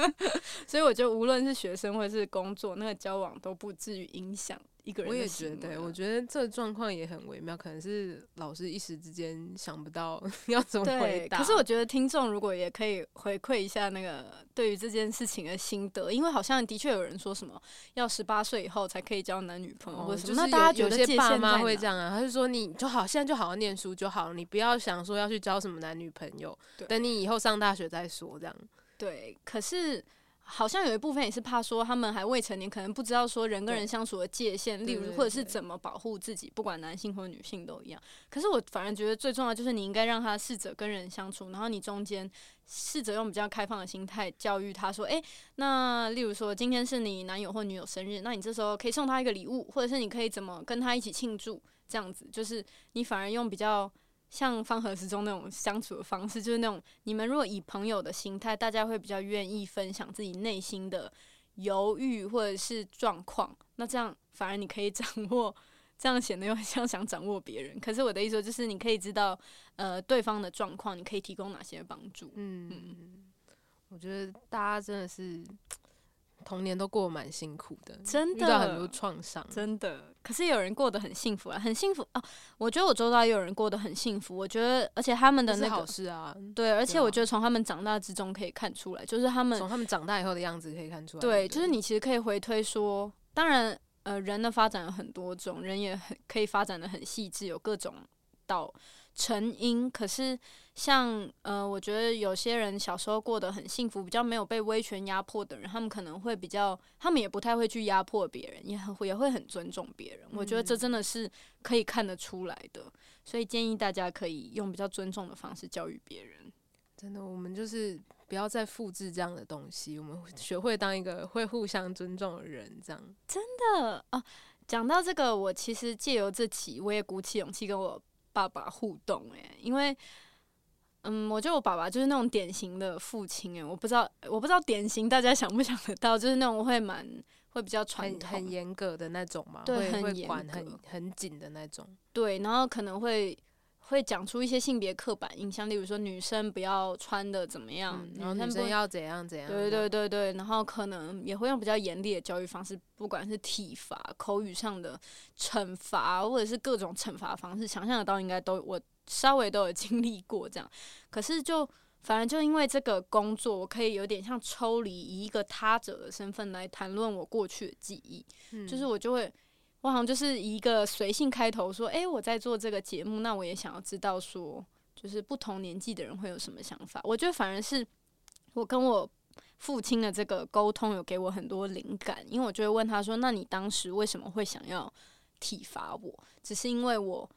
所以我觉得，无论是学生或者是工作，那个交往都不至于影响。一个人我也觉得，我觉得这状况也很微妙，可能是老师一时之间想不到 要怎么回答。可是我觉得听众如果也可以回馈一下那个对于这件事情的心得，因为好像的确有人说什么要十八岁以后才可以交男女朋友，或者什么。那大家有些爸妈会这样啊，他就说你就好，现在就好好念书就好了，你不要想说要去交什么男女朋友，等你以后上大学再说这样。对，可是。好像有一部分也是怕说他们还未成年，可能不知道说人跟人相处的界限，例如或者是怎么保护自己，不管男性或女性都一样。可是我反而觉得最重要就是你应该让他试着跟人相处，然后你中间试着用比较开放的心态教育他说，诶，那例如说今天是你男友或女友生日，那你这时候可以送他一个礼物，或者是你可以怎么跟他一起庆祝，这样子就是你反而用比较。像方和时中那种相处的方式，就是那种你们如果以朋友的心态，大家会比较愿意分享自己内心的犹豫或者是状况。那这样反而你可以掌握，这样显得又很像想掌握别人。可是我的意思就是，你可以知道呃对方的状况，你可以提供哪些帮助。嗯嗯，我觉得大家真的是。童年都过得蛮辛苦的，真的遇到很多创伤，真的。可是有人过得很幸福啊，很幸福哦、啊。我觉得我周遭也有人过得很幸福。我觉得，而且他们的那个好事啊，对，而且我觉得从他们长大之中可以看出来，就是他们从他们长大以后的样子可以看出来。对，就是你其实可以回推说，当然，呃，人的发展有很多种，人也很可以发展的很细致，有各种道。成因，可是像呃，我觉得有些人小时候过得很幸福，比较没有被威权压迫的人，他们可能会比较，他们也不太会去压迫别人，也很也会很尊重别人。我觉得这真的是可以看得出来的，所以建议大家可以用比较尊重的方式教育别人。真的，我们就是不要再复制这样的东西，我们学会当一个会互相尊重的人，这样。真的啊，讲到这个，我其实借由这期，我也鼓起勇气跟我。爸爸互动诶、欸，因为，嗯，我觉得我爸爸就是那种典型的父亲诶、欸，我不知道，我不知道典型大家想不想得到，就是那种会蛮会比较传统、很严格的那种嘛，对，会很严管很很紧的那种，对，然后可能会。会讲出一些性别刻板印象，例如说女生不要穿的怎么样，嗯、然后女生要怎样怎样。对对对对，然后可能也会用比较严厉的教育方式，不管是体罚、口语上的惩罚，或者是各种惩罚方式，想象得到应该都我稍微都有经历过这样。可是就反正就因为这个工作，我可以有点像抽离，以一个他者的身份来谈论我过去的记忆，嗯、就是我就会。我好像就是一个随性开头说，诶、欸，我在做这个节目，那我也想要知道说，就是不同年纪的人会有什么想法。我觉得反而是我跟我父亲的这个沟通有给我很多灵感，因为我就会问他说，那你当时为什么会想要体罚我？只是因为我，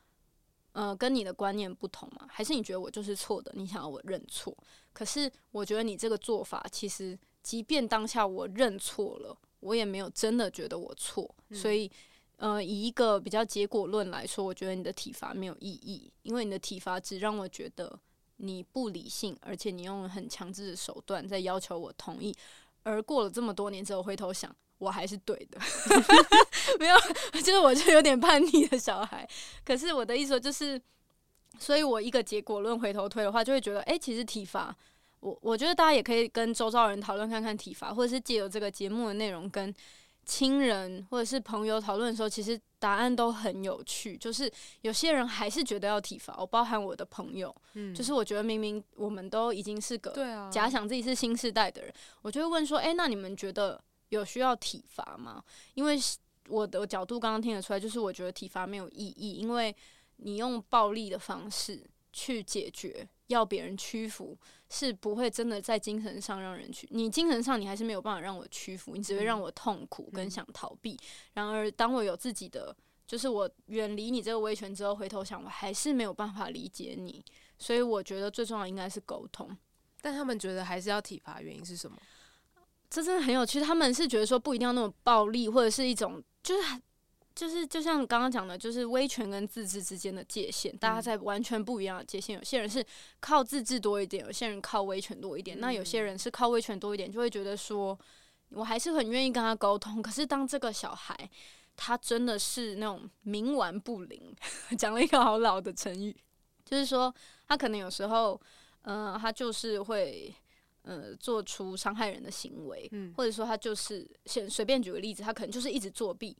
呃，跟你的观念不同吗？还是你觉得我就是错的？你想要我认错？可是我觉得你这个做法，其实即便当下我认错了，我也没有真的觉得我错，所以。呃，以一个比较结果论来说，我觉得你的体罚没有意义，因为你的体罚只让我觉得你不理性，而且你用很强制的手段在要求我同意。而过了这么多年之后，回头想，我还是对的，没有，就是我就有点叛逆的小孩。可是我的意思说，就是，所以我一个结果论回头推的话，就会觉得，哎，其实体罚，我我觉得大家也可以跟周遭人讨论看看体罚，或者是借由这个节目的内容跟。亲人或者是朋友讨论的时候，其实答案都很有趣。就是有些人还是觉得要体罚，我包含我的朋友，嗯，就是我觉得明明我们都已经是个假想自己是新时代的人，我就会问说：“诶，那你们觉得有需要体罚吗？”因为我的角度刚刚听得出来，就是我觉得体罚没有意义，因为你用暴力的方式去解决。要别人屈服，是不会真的在精神上让人屈。你精神上你还是没有办法让我屈服，你只会让我痛苦跟想逃避。嗯、然而，当我有自己的，就是我远离你这个威权之后，回头想，我还是没有办法理解你。所以，我觉得最重要应该是沟通。但他们觉得还是要体罚，原因是什么？这真的很有趣。他们是觉得说不一定要那么暴力，或者是一种就是。就是就像刚刚讲的，就是威权跟自治之间的界限，大家在完全不一样的界限。有些人是靠自治多一点，有些人靠威权多一点。那有些人是靠威权多一点，就会觉得说，我还是很愿意跟他沟通。可是当这个小孩，他真的是那种冥顽不灵，讲了一个好老的成语，就是说他可能有时候，嗯、呃，他就是会，呃，做出伤害人的行为，或者说他就是，先随便举个例子，他可能就是一直作弊。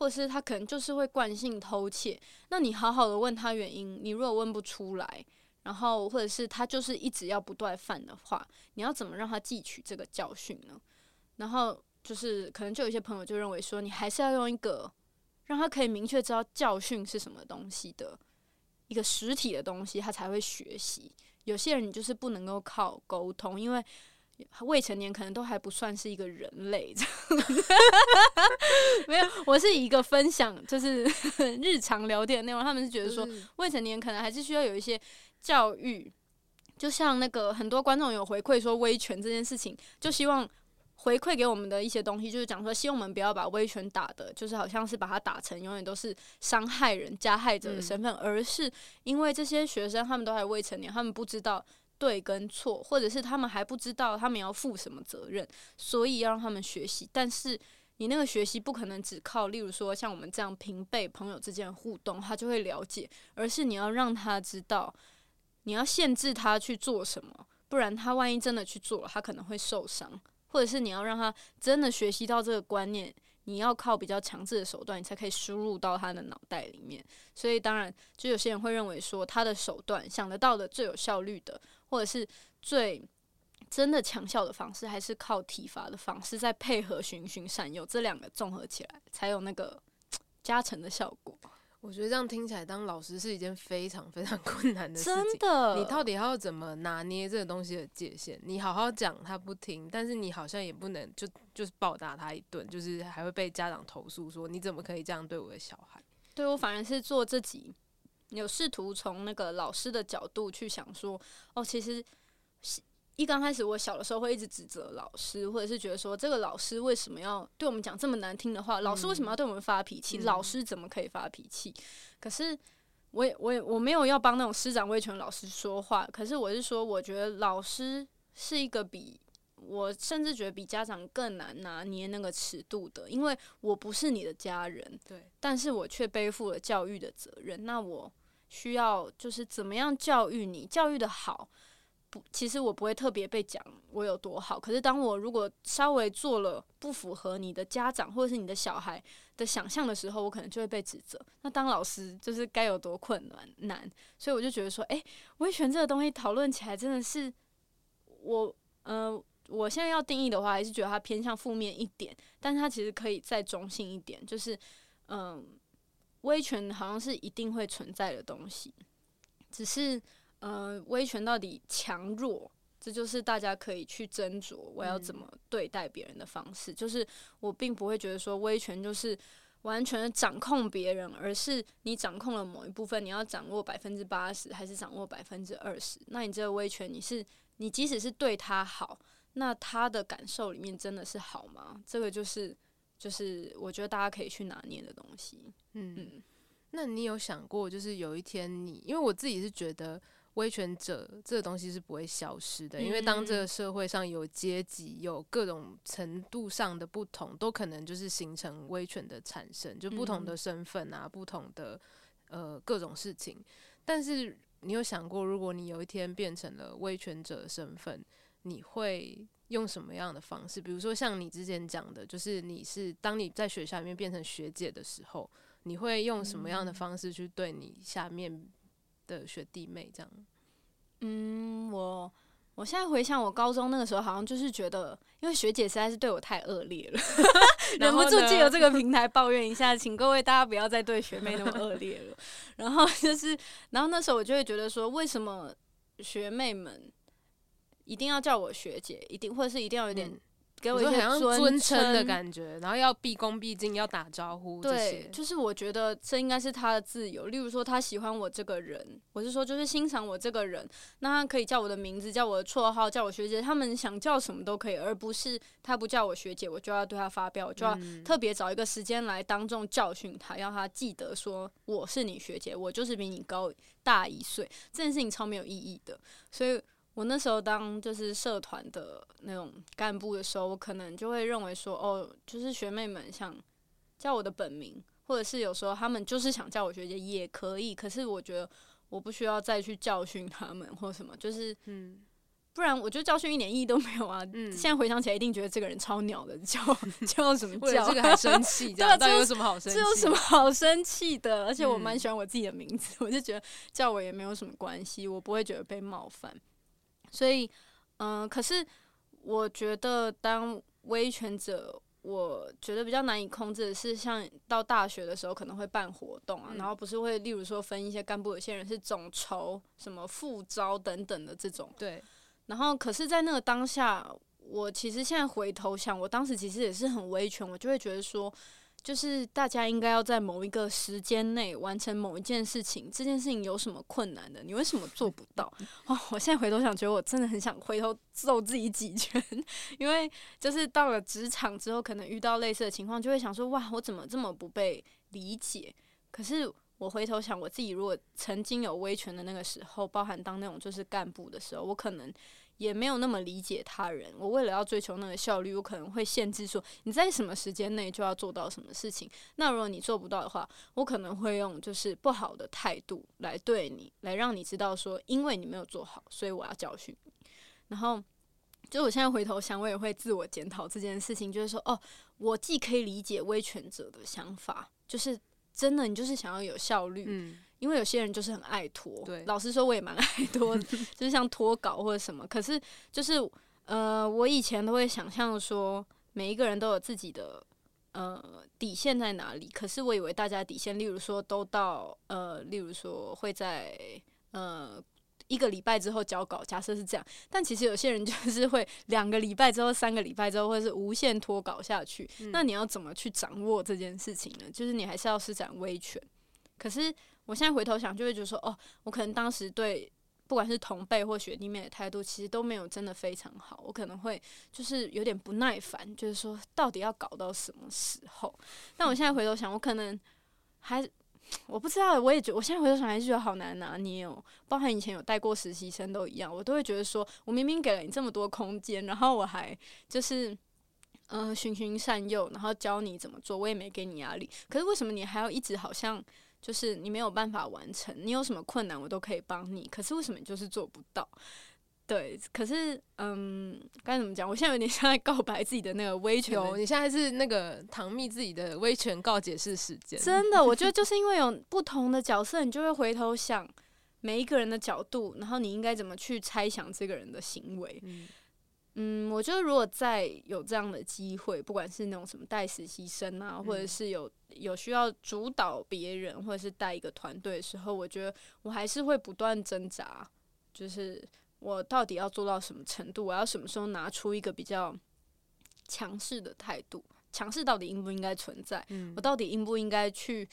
或是他可能就是会惯性偷窃，那你好好的问他原因，你如果问不出来，然后或者是他就是一直要不断犯的话，你要怎么让他汲取这个教训呢？然后就是可能就有些朋友就认为说，你还是要用一个让他可以明确知道教训是什么东西的一个实体的东西，他才会学习。有些人你就是不能够靠沟通，因为未成年可能都还不算是一个人类，这样 没有，我是一个分享，就是 日常聊天的内容。他们是觉得说，未成年可能还是需要有一些教育，就像那个很多观众有回馈说威权这件事情，就希望回馈给我们的一些东西，就是讲说，希望我们不要把威权打的，就是好像是把它打成永远都是伤害人、加害者的身份，而是因为这些学生他们都还未成年，他们不知道。对跟错，或者是他们还不知道他们要负什么责任，所以要让他们学习。但是你那个学习不可能只靠，例如说像我们这样平辈朋友之间的互动，他就会了解，而是你要让他知道，你要限制他去做什么，不然他万一真的去做了，他可能会受伤。或者是你要让他真的学习到这个观念，你要靠比较强制的手段，你才可以输入到他的脑袋里面。所以当然，就有些人会认为说，他的手段想得到的最有效率的。或者是最真的强效的方式，还是靠体罚的方式，再配合循循善诱，这两个综合起来，才有那个加成的效果。我觉得这样听起来，当老师是一件非常非常 困难的事情。真的，你到底要怎么拿捏这个东西的界限？你好好讲，他不听，但是你好像也不能就就是暴打他一顿，就是还会被家长投诉说你怎么可以这样对我的小孩？对，我反而是做自己。有试图从那个老师的角度去想说，哦，其实一刚开始我小的时候会一直指责老师，或者是觉得说这个老师为什么要对我们讲这么难听的话？老师为什么要对我们发脾气？嗯、老师怎么可以发脾气？可是我也我也我没有要帮那种师长威权老师说话，可是我是说，我觉得老师是一个比我甚至觉得比家长更难拿捏那个尺度的，因为我不是你的家人，对，但是我却背负了教育的责任，那我。需要就是怎么样教育你，教育的好，不，其实我不会特别被讲我有多好。可是当我如果稍微做了不符合你的家长或者是你的小孩的想象的时候，我可能就会被指责。那当老师就是该有多困难难，所以我就觉得说，诶，威权这个东西讨论起来真的是，我，呃，我现在要定义的话，还是觉得它偏向负面一点，但是它其实可以再中性一点，就是，嗯。威权好像是一定会存在的东西，只是呃，威权到底强弱，这就是大家可以去斟酌我要怎么对待别人的方式。就是我并不会觉得说威权就是完全的掌控别人，而是你掌控了某一部分，你要掌握百分之八十还是掌握百分之二十？那你这个威权，你是你即使是对他好，那他的感受里面真的是好吗？这个就是。就是我觉得大家可以去拿捏的东西。嗯，嗯，那你有想过，就是有一天你，因为我自己是觉得威权者这个东西是不会消失的，因为当这个社会上有阶级、有各种程度上的不同，都可能就是形成威权的产生，就不同的身份啊，不同的呃各种事情。但是你有想过，如果你有一天变成了威权者的身份，你会？用什么样的方式？比如说像你之前讲的，就是你是当你在学校里面变成学姐的时候，你会用什么样的方式去对你下面的学弟妹这样？嗯，我我现在回想我高中那个时候，好像就是觉得，因为学姐实在是对我太恶劣了，忍不住借由这个平台抱怨一下，请各位大家不要再对学妹那么恶劣了。然后就是，然后那时候我就会觉得说，为什么学妹们？一定要叫我学姐，一定或者是一定要有点给我一些尊称的感觉，然后要毕恭毕敬，要打招呼。对，就是我觉得这应该是他的自由。例如说，他喜欢我这个人，我是说就是欣赏我这个人，那他可以叫我的名字，叫我的绰号，叫我学姐，他们想叫什么都可以，而不是他不叫我学姐，我就要对他发飙，我就要特别找一个时间来当众教训他，让他记得说我是你学姐，我就是比你高大一岁，这件事情超没有意义的，所以。我那时候当就是社团的那种干部的时候，我可能就会认为说，哦，就是学妹们想叫我的本名，或者是有时候他们就是想叫我学姐也可以。可是我觉得我不需要再去教训他们或什么，就是，嗯，不然我觉得教训一点意义都没有啊。嗯，现在回想起来，一定觉得这个人超鸟的，叫 叫什么 叫？这个还生气？对啊，这有什么好生气？这有什么好生气的？而且我蛮喜欢我自己的名字，嗯，我就觉得叫我也没有什么关系，我不会觉得被冒犯。所以，嗯、呃，可是我觉得当威权者，我觉得比较难以控制的是，像到大学的时候可能会办活动啊，嗯、然后不是会例如说分一些干部，有些人是总筹、什么副招等等的这种。对。然后，可是，在那个当下，我其实现在回头想，我当时其实也是很威权，我就会觉得说。就是大家应该要在某一个时间内完成某一件事情，这件事情有什么困难的？你为什么做不到？哦，我现在回头想，觉得我真的很想回头揍自己几拳，因为就是到了职场之后，可能遇到类似的情况，就会想说：哇，我怎么这么不被理解？可是我回头想，我自己如果曾经有威权的那个时候，包含当那种就是干部的时候，我可能。也没有那么理解他人。我为了要追求那个效率，我可能会限制说你在什么时间内就要做到什么事情。那如果你做不到的话，我可能会用就是不好的态度来对你，来让你知道说，因为你没有做好，所以我要教训你。然后，就我现在回头想，我也会自我检讨这件事情，就是说，哦，我既可以理解威权者的想法，就是真的，你就是想要有效率。因为有些人就是很爱拖，对，老实说我也蛮爱拖，就是像拖稿或者什么。可是就是呃，我以前都会想象说，每一个人都有自己的呃底线在哪里。可是我以为大家底线，例如说都到呃，例如说会在呃一个礼拜之后交稿，假设是这样。但其实有些人就是会两个礼拜之后、三个礼拜之后，或者是无限拖稿下去。嗯。那你要怎么去掌握这件事情呢？就是你还是要施展威权。可是。我现在回头想，就会觉得说，哦，我可能当时对不管是同辈或学弟妹的态度，其实都没有真的非常好。我可能会就是有点不耐烦，就是说到底要搞到什么时候？但我现在回头想，我可能还我不知道，我也觉我现在回头想还是觉得好难拿捏哦。包含以前有带过实习生都一样，我都会觉得说我明明给了你这么多空间，然后我还就是嗯循循善诱，然后教你怎么做，我也没给你压力，可是为什么你还要一直好像？就是你没有办法完成，你有什么困难我都可以帮你，可是为什么你就是做不到？对，可是嗯，该怎么讲？我现在有点像在告白自己的那个威权。有，你现在是那个唐蜜自己的威权告解室时间。真的，我觉得就是因为有不同的角色，你就会回头想每一个人的角度，然后你应该怎么去猜想这个人的行为。嗯嗯，我觉得如果再有这样的机会，不管是那种什么带实习生啊，或者是有有需要主导别人，或者是带一个团队的时候，我觉得我还是会不断挣扎，就是我到底要做到什么程度，我要什么时候拿出一个比较强势的态度，强势到底应不应该存在？我到底应不应该去？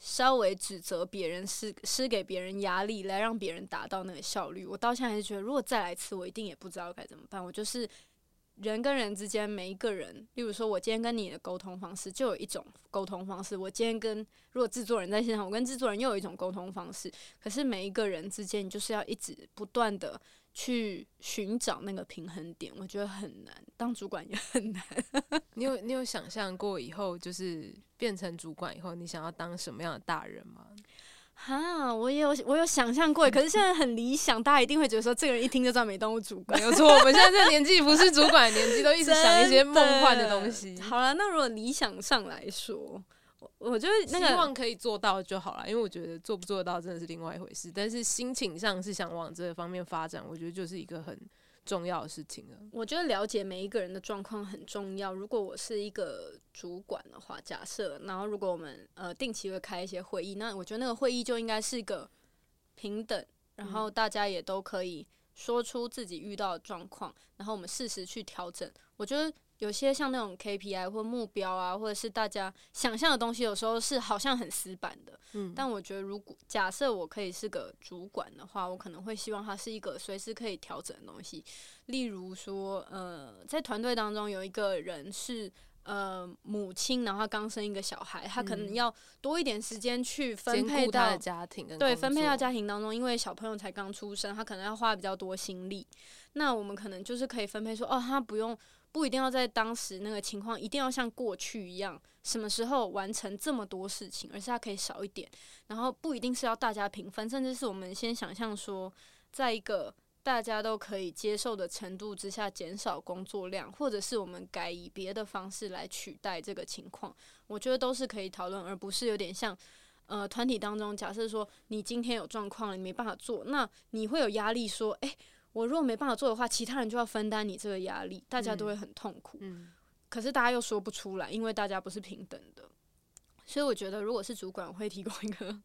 稍微指责别人，施施给别人压力，来让别人达到那个效率。我到现在还是觉得，如果再来一次，我一定也不知道该怎么办。我就是人跟人之间，每一个人，例如说，我今天跟你的沟通方式就有一种沟通方式。我今天跟如果制作人在现场，我跟制作人又有一种沟通方式。可是每一个人之间，你就是要一直不断的。去寻找那个平衡点，我觉得很难。当主管也很难。你有你有想象过以后就是变成主管以后，你想要当什么样的大人吗？哈，我也有我有想象过，可是现在很理想，大家一定会觉得说，这个人一听就知道没当过主管。没有错，我们现在这个年纪不是主管年纪，都一直想一些梦幻的东西。好了，那如果理想上来说。我觉得那个希望可以做到就好了，因为我觉得做不做得到真的是另外一回事。但是心情上是想往这个方面发展，我觉得就是一个很重要的事情了。我觉得了解每一个人的状况很重要。如果我是一个主管的话，假设，然后如果我们呃定期会开一些会议，那我觉得那个会议就应该是一个平等，然后大家也都可以说出自己遇到的状况，然后我们适时去调整。我觉得。有些像那种 KPI 或目标啊，或者是大家想象的东西，有时候是好像很死板的。嗯，但我觉得，如果假设我可以是个主管的话，我可能会希望它是一个随时可以调整的东西。例如说，呃，在团队当中有一个人是呃母亲，然后刚生一个小孩，他可能要多一点时间去分配到家庭，对，分配到家庭当中，因为小朋友才刚出生，他可能要花比较多心力。那我们可能就是可以分配说，哦，他不用。不一定要在当时那个情况，一定要像过去一样，什么时候完成这么多事情，而是他可以少一点。然后不一定是要大家平分，甚至是我们先想象说，在一个大家都可以接受的程度之下，减少工作量，或者是我们改以别的方式来取代这个情况，我觉得都是可以讨论，而不是有点像呃团体当中，假设说你今天有状况，你没办法做，那你会有压力说，诶。我如果没办法做的话，其他人就要分担你这个压力，大家都会很痛苦。嗯，可是大家又说不出来，因为大家不是平等的。所以我觉得，如果是主管，我会提供一个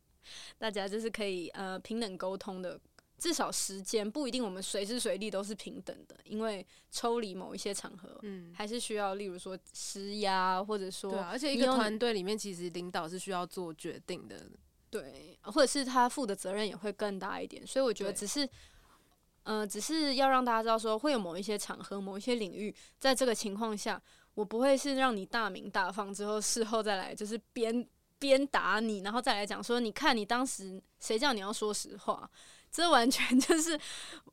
大家就是可以呃平等沟通的至少时间不一定我们随时随地都是平等的，因为抽离某一些场合，嗯，还是需要，例如说施压，或者说，对啊，而且一个团队里面其实领导是需要做决定的，对，或者是他负的责任也会更大一点，所以我觉得只是。嗯、呃，只是要让大家知道说，会有某一些场合、某一些领域，在这个情况下，我不会是让你大鸣大放之后，事后再来就是鞭鞭打你，然后再来讲说，你看你当时谁叫你要说实话？这完全 就是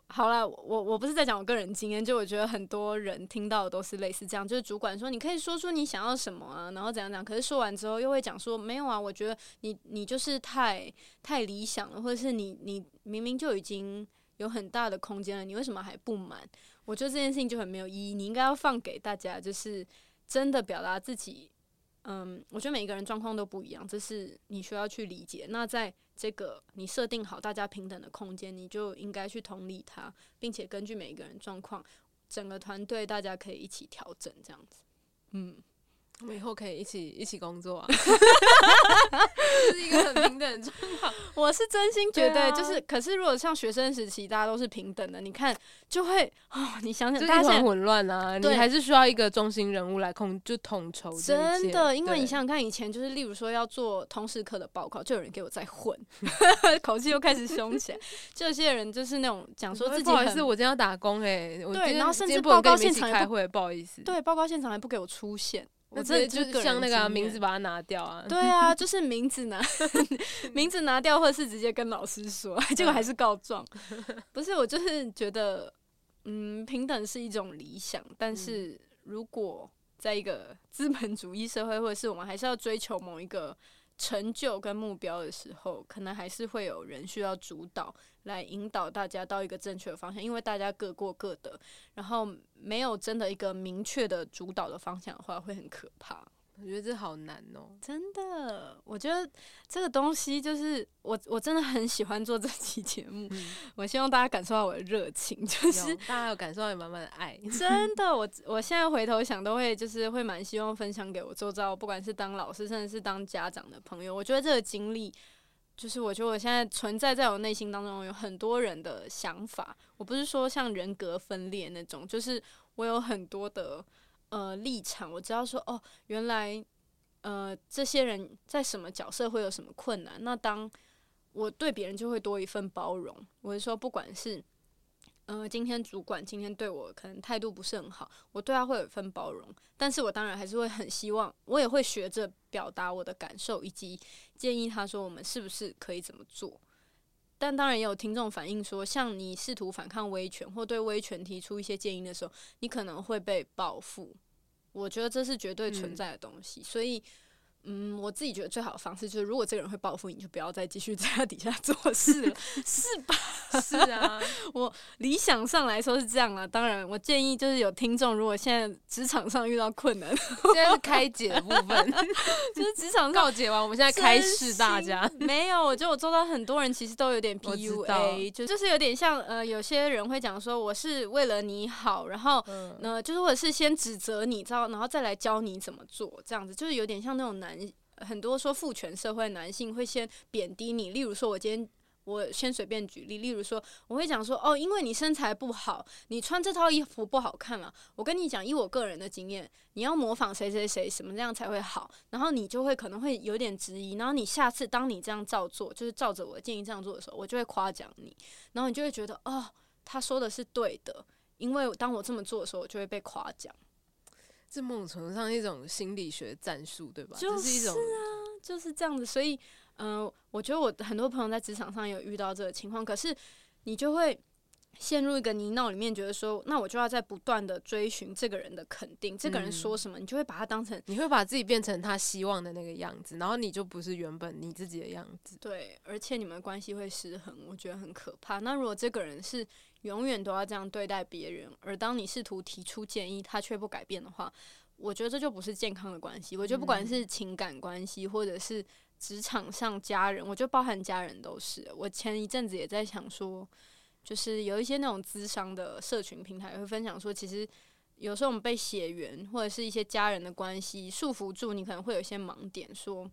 好了。我我不是在讲我个人经验，就我觉得很多人听到的都是类似这样，就是主管说你可以说出你想要什么啊，然后怎样怎样，可是说完之后又会讲说没有啊，我觉得你你就是太太理想了，或者是你你明明就已经。有很大的空间了，你为什么还不满？我觉得这件事情就很没有意义。你应该要放给大家，就是真的表达自己。嗯，我觉得每一个人状况都不一样，这是你需要去理解。那在这个你设定好大家平等的空间，你就应该去同理他，并且根据每一个人状况，整个团队大家可以一起调整这样子。嗯。我们以后可以一起一起工作啊，这是一个很平等的状况。我是真心觉得，就是，可是如果像学生时期，大家都是平等的，你看就会哦，你想想，大家很混乱啊，你还是需要一个中心人物来控，就统筹。真的，因为你想想看，以前就是，例如说要做通识课的报告，就有人给我在混 口气又开始凶起来。就有些人就是那种讲说自己，不好意思，我今天要打工哎，对，然后甚至报告现场开会，不好意思，对，报告现场还不给我出现。我这就像那个、啊、名字把它拿掉啊！对啊，就是名字拿 名字拿掉，或者是直接跟老师说，结果还是告状。不是，我就是觉得，嗯，平等是一种理想，但是如果在一个资本主义社会，或者是我们还是要追求某一个。成就跟目标的时候，可能还是会有人需要主导来引导大家到一个正确的方向，因为大家各过各的，然后没有真的一个明确的主导的方向的话，会很可怕。我觉得这好难哦、喔，真的。我觉得这个东西就是我，我真的很喜欢做这期节目。嗯、我希望大家感受到我的热情，就是大家有感受到你满满的爱。真的，我我现在回头想，都会就是会蛮希望分享给我周遭，不管是当老师，甚至是当家长的朋友。我觉得这个经历，就是我觉得我现在存在在我内心当中，有很多人的想法。我不是说像人格分裂那种，就是我有很多的。呃，立场我知道说哦，原来呃，这些人在什么角色会有什么困难？那当我对别人就会多一份包容。我是说，不管是呃，今天主管今天对我可能态度不是很好，我对他会有一份包容。但是我当然还是会很希望，我也会学着表达我的感受，以及建议他说我们是不是可以怎么做。但当然也有听众反映说，像你试图反抗威权或对威权提出一些建议的时候，你可能会被报复。我觉得这是绝对存在的东西，嗯、所以。嗯，我自己觉得最好的方式就是，如果这个人会报复你，就不要再继续在他底下做事了，是吧？是啊，我理想上来说是这样啊。当然，我建议就是有听众，如果现在职场上遇到困难，现在是开解的部分，就是职场告解完，我们现在开示大家。没有，我觉得我做到很多人其实都有点 PUA，就就是有点像呃，有些人会讲说我是为了你好，然后呃，就是或者是先指责你，知道，然后再来教你怎么做，这样子就是有点像那种男。很多说父权社会男性会先贬低你，例如说，我今天我先随便举例，例如说，我会讲说，哦，因为你身材不好，你穿这套衣服不好看了。我跟你讲，以我个人的经验，你要模仿谁谁谁，什么这样才会好，然后你就会可能会有点质疑，然后你下次当你这样照做，就是照着我的建议这样做的时候，我就会夸奖你，然后你就会觉得，哦，他说的是对的，因为当我这么做的时候，我就会被夸奖。这某种程度上一种心理学战术，对吧？就是一种啊，就是这样子。所以，嗯、呃，我觉得我很多朋友在职场上有遇到这个情况，可是你就会陷入一个泥淖里面，觉得说，那我就要在不断的追寻这个人的肯定，这个人说什么，你就会把他当成，你会把自己变成他希望的那个样子，然后你就不是原本你自己的样子。对，而且你们关系会失衡，我觉得很可怕。那如果这个人是永远都要这样对待别人，而当你试图提出建议，他却不改变的话，我觉得这就不是健康的关系。我觉得不管是情感关系，或者是职场上家人，我觉得包含家人都是。我前一阵子也在想说，就是有一些那种资商的社群平台会分享说，其实有时候我们被血缘或者是一些家人的关系束缚住，你可能会有一些盲点，说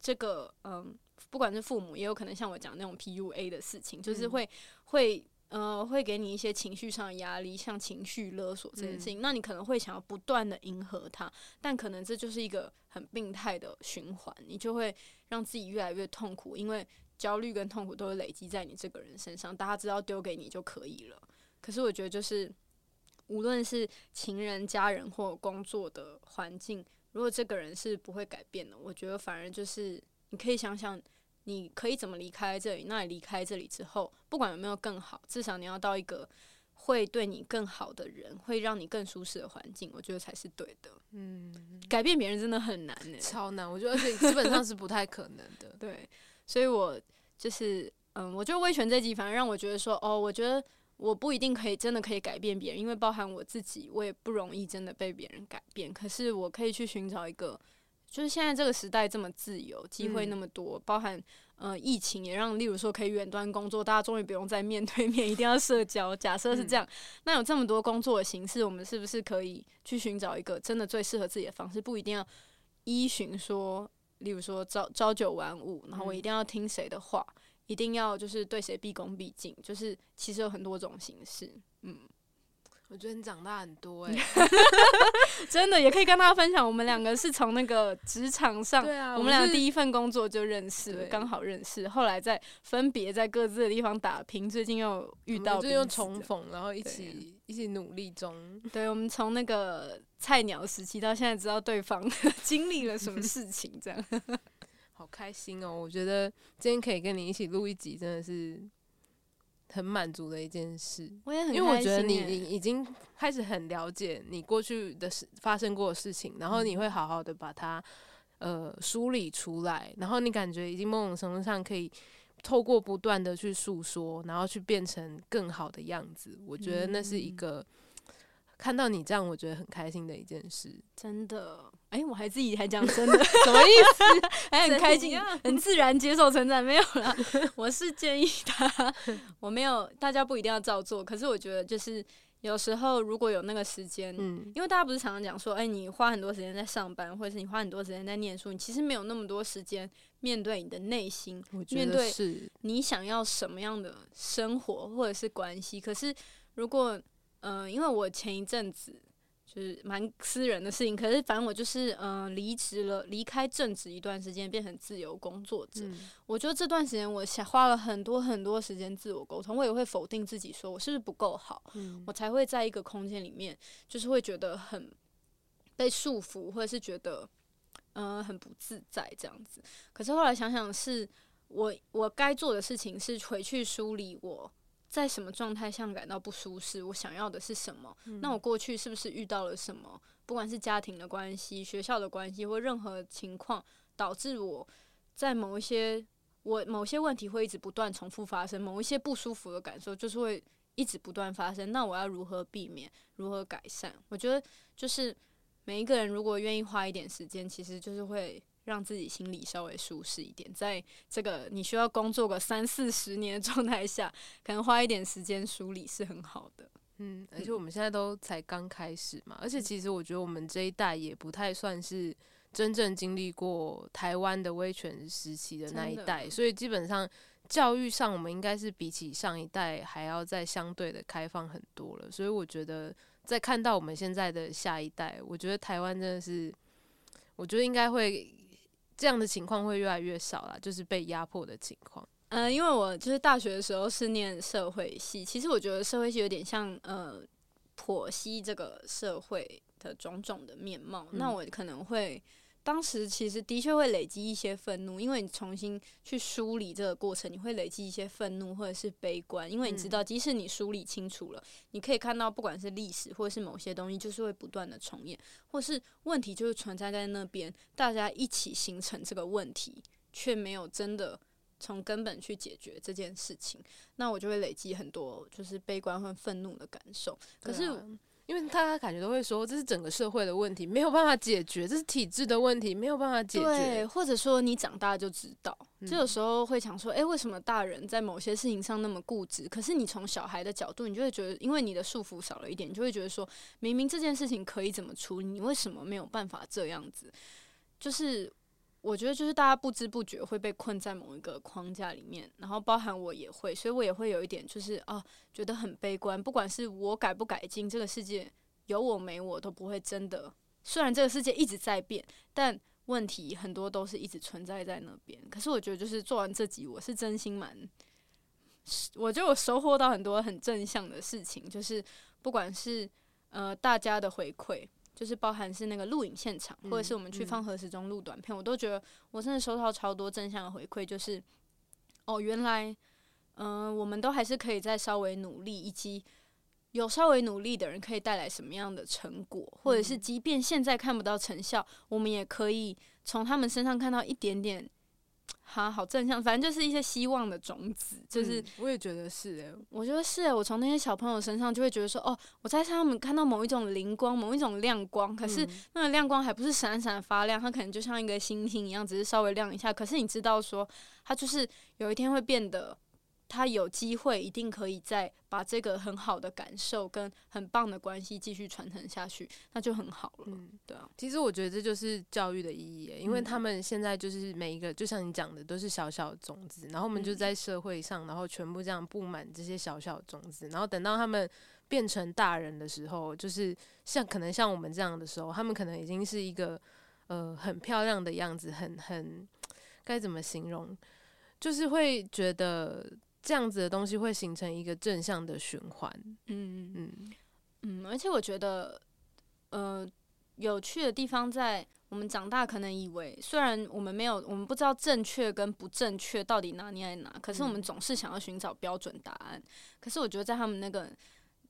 这个嗯。不管是父母，也有可能像我讲那种 PUA 的事情，就是会会。呃，会给你一些情绪上的压力，像情绪勒索这件事情，嗯、那你可能会想要不断的迎合他，但可能这就是一个很病态的循环，你就会让自己越来越痛苦，因为焦虑跟痛苦都会累积在你这个人身上，大家知道丢给你就可以了。可是我觉得，就是无论是情人、家人或工作的环境，如果这个人是不会改变的，我觉得反而就是你可以想想。你可以怎么离开这里？那你离开这里之后，不管有没有更好，至少你要到一个会对你更好的人，会让你更舒适的环境，我觉得才是对的。嗯，改变别人真的很难呢，超难。我觉得而且基本上是不太可能的。对，所以我就是嗯，我觉得威权这集反而让我觉得说，哦，我觉得我不一定可以真的可以改变别人，因为包含我自己，我也不容易真的被别人改变。可是我可以去寻找一个。就是现在这个时代这么自由，机会那么多，嗯、包含呃疫情也让，例如说可以远端工作，大家终于不用再面对面，一定要社交。假设是这样，嗯、那有这么多工作的形式，我们是不是可以去寻找一个真的最适合自己的方式？不一定要依循说，例如说朝朝九晚五，然后我一定要听谁的话，嗯、一定要就是对谁毕恭毕敬，就是其实有很多种形式，嗯。我觉得你长大很多哎，真的也可以跟大家分享。我们两个是从那个职场上，对啊，我们俩第一份工作就认识了，刚好认识。后来在分别在各自的地方打拼，最近又遇到，就又重逢，然后一起一起努力中。对，我们从那个菜鸟时期到现在，知道对方 经历了什么事情，这样 好开心哦！我觉得今天可以跟你一起录一集，真的是。很满足的一件事，我也很因为我觉得你你已经开始很了解你过去的事发生过的事情，然后你会好好的把它呃梳理出来，然后你感觉已经某种程度上可以透过不断的去诉说，然后去变成更好的样子。我觉得那是一个。嗯看到你这样，我觉得很开心的一件事。真的，哎、欸，我还自己还讲真的，什么意思？还很开心，很自然接受成长，没有啦。我是建议他，我没有，大家不一定要照做。可是我觉得，就是有时候如果有那个时间，嗯，因为大家不是常常讲说，哎、欸，你花很多时间在上班，或者是你花很多时间在念书，你其实没有那么多时间面对你的内心，面对你想要什么样的生活或者是关系。可是如果嗯、呃，因为我前一阵子就是蛮私人的事情，可是反正我就是嗯离职了，离开正职一段时间，变成自由工作者。嗯、我觉得这段时间我想花了很多很多时间自我沟通，我也会否定自己，说我是不是不够好，嗯、我才会在一个空间里面，就是会觉得很被束缚，或者是觉得嗯、呃、很不自在这样子。可是后来想想是，是我我该做的事情是回去梳理我。在什么状态下感到不舒适？我想要的是什么？嗯、那我过去是不是遇到了什么？不管是家庭的关系、学校的关系，或任何情况，导致我在某一些我某些问题会一直不断重复发生，某一些不舒服的感受就是会一直不断发生。那我要如何避免？如何改善？我觉得就是每一个人如果愿意花一点时间，其实就是会。让自己心里稍微舒适一点，在这个你需要工作个三四十年的状态下，可能花一点时间梳理是很好的。嗯，而且我们现在都才刚开始嘛，而且其实我觉得我们这一代也不太算是真正经历过台湾的威权时期的那一代，所以基本上教育上我们应该是比起上一代还要再相对的开放很多了。所以我觉得在看到我们现在的下一代，我觉得台湾真的是，我觉得应该会。这样的情况会越来越少了，就是被压迫的情况。嗯、呃，因为我就是大学的时候是念社会系，其实我觉得社会系有点像呃剖析这个社会的种种的面貌。嗯、那我可能会。当时其实的确会累积一些愤怒，因为你重新去梳理这个过程，你会累积一些愤怒或者是悲观，因为你知道，即使你梳理清楚了，你可以看到，不管是历史或者是某些东西，就是会不断的重演，或是问题就是存在在那边，大家一起形成这个问题，却没有真的从根本去解决这件事情，那我就会累积很多就是悲观和愤怒的感受。可是。因为大家感觉都会说，这是整个社会的问题，没有办法解决，这是体制的问题，没有办法解决。对，或者说你长大就知道，就有时候会想说，诶、欸，为什么大人在某些事情上那么固执？可是你从小孩的角度，你就会觉得，因为你的束缚少了一点，你就会觉得说，明明这件事情可以怎么处理，你为什么没有办法这样子？就是我觉得就是大家不知不觉会被困在某一个框架里面，然后包含我也会，所以我也会有一点就是啊，觉得很悲观。不管是我改不改进，这个世界有我没我都不会真的。虽然这个世界一直在变，但问题很多都是一直存在在那边。可是我觉得就是做完这集，我是真心蛮，我觉得我收获到很多很正向的事情，就是不管是呃大家的回馈。就是包含是那个录影现场，或者是我们去放何时钟录短片，我都觉得我真的收到超多正向的回馈。就是哦，原来嗯、呃，我们都还是可以再稍微努力，以及有稍微努力的人可以带来什么样的成果，或者是即便现在看不到成效，我们也可以从他们身上看到一点点。哈，好正向，反正就是一些希望的种子，就是、嗯、我也觉得是诶，我觉得是诶，我从那些小朋友身上就会觉得说，哦，我在他们看到某一种灵光，某一种亮光，可是那个亮光还不是闪闪发亮，它可能就像一个星星一样，只是稍微亮一下，可是你知道说，它就是有一天会变得。他有机会，一定可以再把这个很好的感受跟很棒的关系继续传承下去，那就很好了。嗯，对啊。其实我觉得这就是教育的意义，因为他们现在就是每一个，就像你讲的，都是小小的种子，然后我们就在社会上，然后全部这样布满这些小小的种子，然后等到他们变成大人的时候，就是像可能像我们这样的时候，他们可能已经是一个呃很漂亮的样子，很很 该怎么形容，就是会觉得。这样子的东西会形成一个正向的循环。嗯嗯嗯，而且我觉得，呃，有趣的地方在我们长大，可能以为虽然我们没有，我们不知道正确跟不正确到底哪里在哪，可是我们总是想要寻找标准答案。可是我觉得在他们那个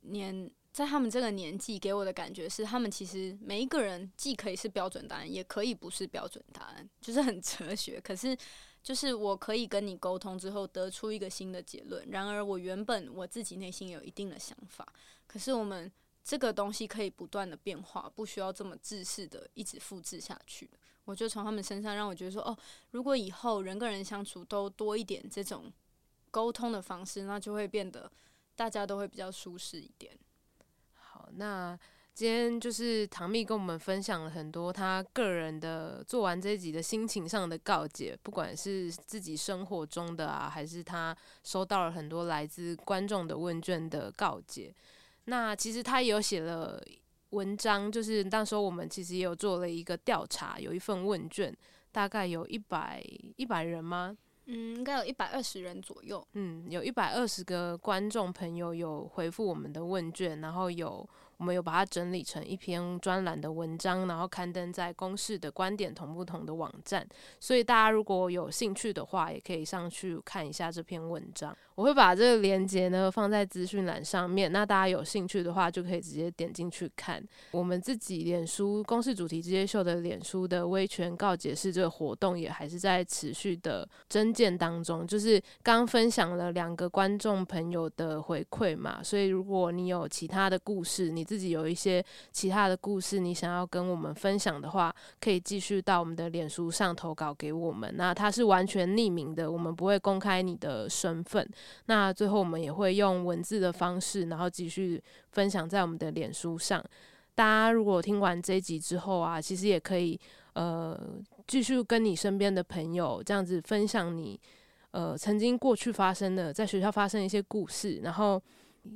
年，在他们这个年纪，给我的感觉是，他们其实每一个人既可以是标准答案，也可以不是标准答案，就是很哲学。可是。就是我可以跟你沟通之后得出一个新的结论，然而我原本我自己内心有一定的想法，可是我们这个东西可以不断的变化，不需要这么自私的一直复制下去。我就从他们身上让我觉得说，哦，如果以后人跟人相处都多一点这种沟通的方式，那就会变得大家都会比较舒适一点。好，那。今天就是唐蜜跟我们分享了很多他个人的做完这一集的心情上的告解，不管是自己生活中的啊，还是他收到了很多来自观众的问卷的告解。那其实他也有写了文章，就是那时候我们其实也有做了一个调查，有一份问卷，大概有一百一百人吗？嗯，应该有一百二十人左右。嗯，有一百二十个观众朋友有回复我们的问卷，然后有。我们有把它整理成一篇专栏的文章，然后刊登在公视的观点同不同的网站，所以大家如果有兴趣的话，也可以上去看一下这篇文章。我会把这个链接呢放在资讯栏上面，那大家有兴趣的话就可以直接点进去看。我们自己脸书公视主题之夜秀的脸书的威权告解室这个活动也还是在持续的征件当中，就是刚分享了两个观众朋友的回馈嘛，所以如果你有其他的故事，你自己有一些其他的故事，你想要跟我们分享的话，可以继续到我们的脸书上投稿给我们。那它是完全匿名的，我们不会公开你的身份。那最后我们也会用文字的方式，然后继续分享在我们的脸书上。大家如果听完这一集之后啊，其实也可以呃继续跟你身边的朋友这样子分享你呃曾经过去发生的在学校发生一些故事，然后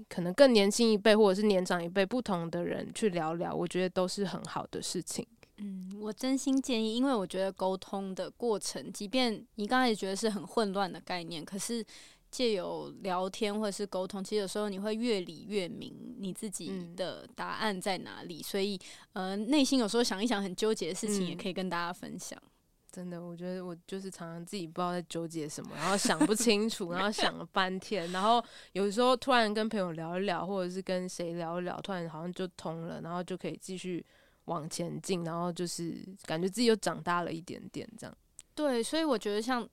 可能更年轻一辈或者是年长一辈不同的人去聊聊，我觉得都是很好的事情。嗯，我真心建议，因为我觉得沟通的过程，即便你刚才也觉得是很混乱的概念，可是。借由聊天或者是沟通，其实有时候你会越理越明你自己的答案在哪里。嗯、所以，呃，内心有时候想一想很纠结的事情，也可以跟大家分享。嗯、真的，我觉得我就是常常自己不知道在纠结什么，然后想不清楚，然后想了半天，然后有时候突然跟朋友聊一聊，或者是跟谁聊一聊，突然好像就通了，然后就可以继续往前进，然后就是感觉自己又长大了一点点，这样。对，所以我觉得像。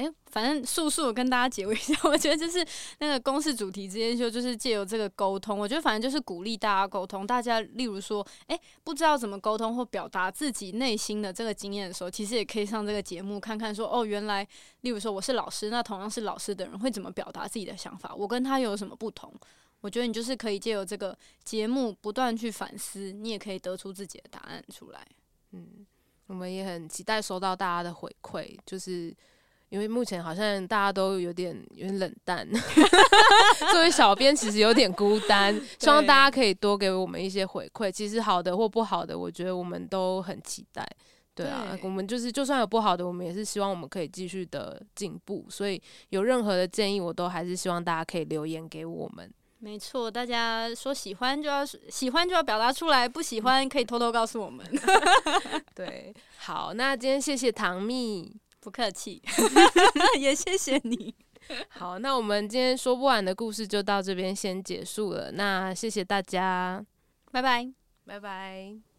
哎、反正速速跟大家解围一下，我觉得就是那个公式主题之间就，就是借由这个沟通，我觉得反正就是鼓励大家沟通。大家例如说，哎、不知道怎么沟通或表达自己内心的这个经验的时候，其实也可以上这个节目看看，说哦，原来例如说我是老师，那同样是老师的人会怎么表达自己的想法，我跟他有什么不同？我觉得你就是可以借由这个节目不断去反思，你也可以得出自己的答案出来。嗯。我们也很期待收到大家的回馈，就是因为目前好像大家都有点有点冷淡，作为小编其实有点孤单，希望大家可以多给我们一些回馈。其实好的或不好的，我觉得我们都很期待。对啊，对我们就是就算有不好的，我们也是希望我们可以继续的进步。所以有任何的建议，我都还是希望大家可以留言给我们。没错，大家说喜欢就要喜欢就要表达出来，不喜欢可以偷偷告诉我们。对，好，那今天谢谢唐蜜，不客气，也谢谢你。好，那我们今天说不完的故事就到这边先结束了。那谢谢大家，拜拜，拜拜。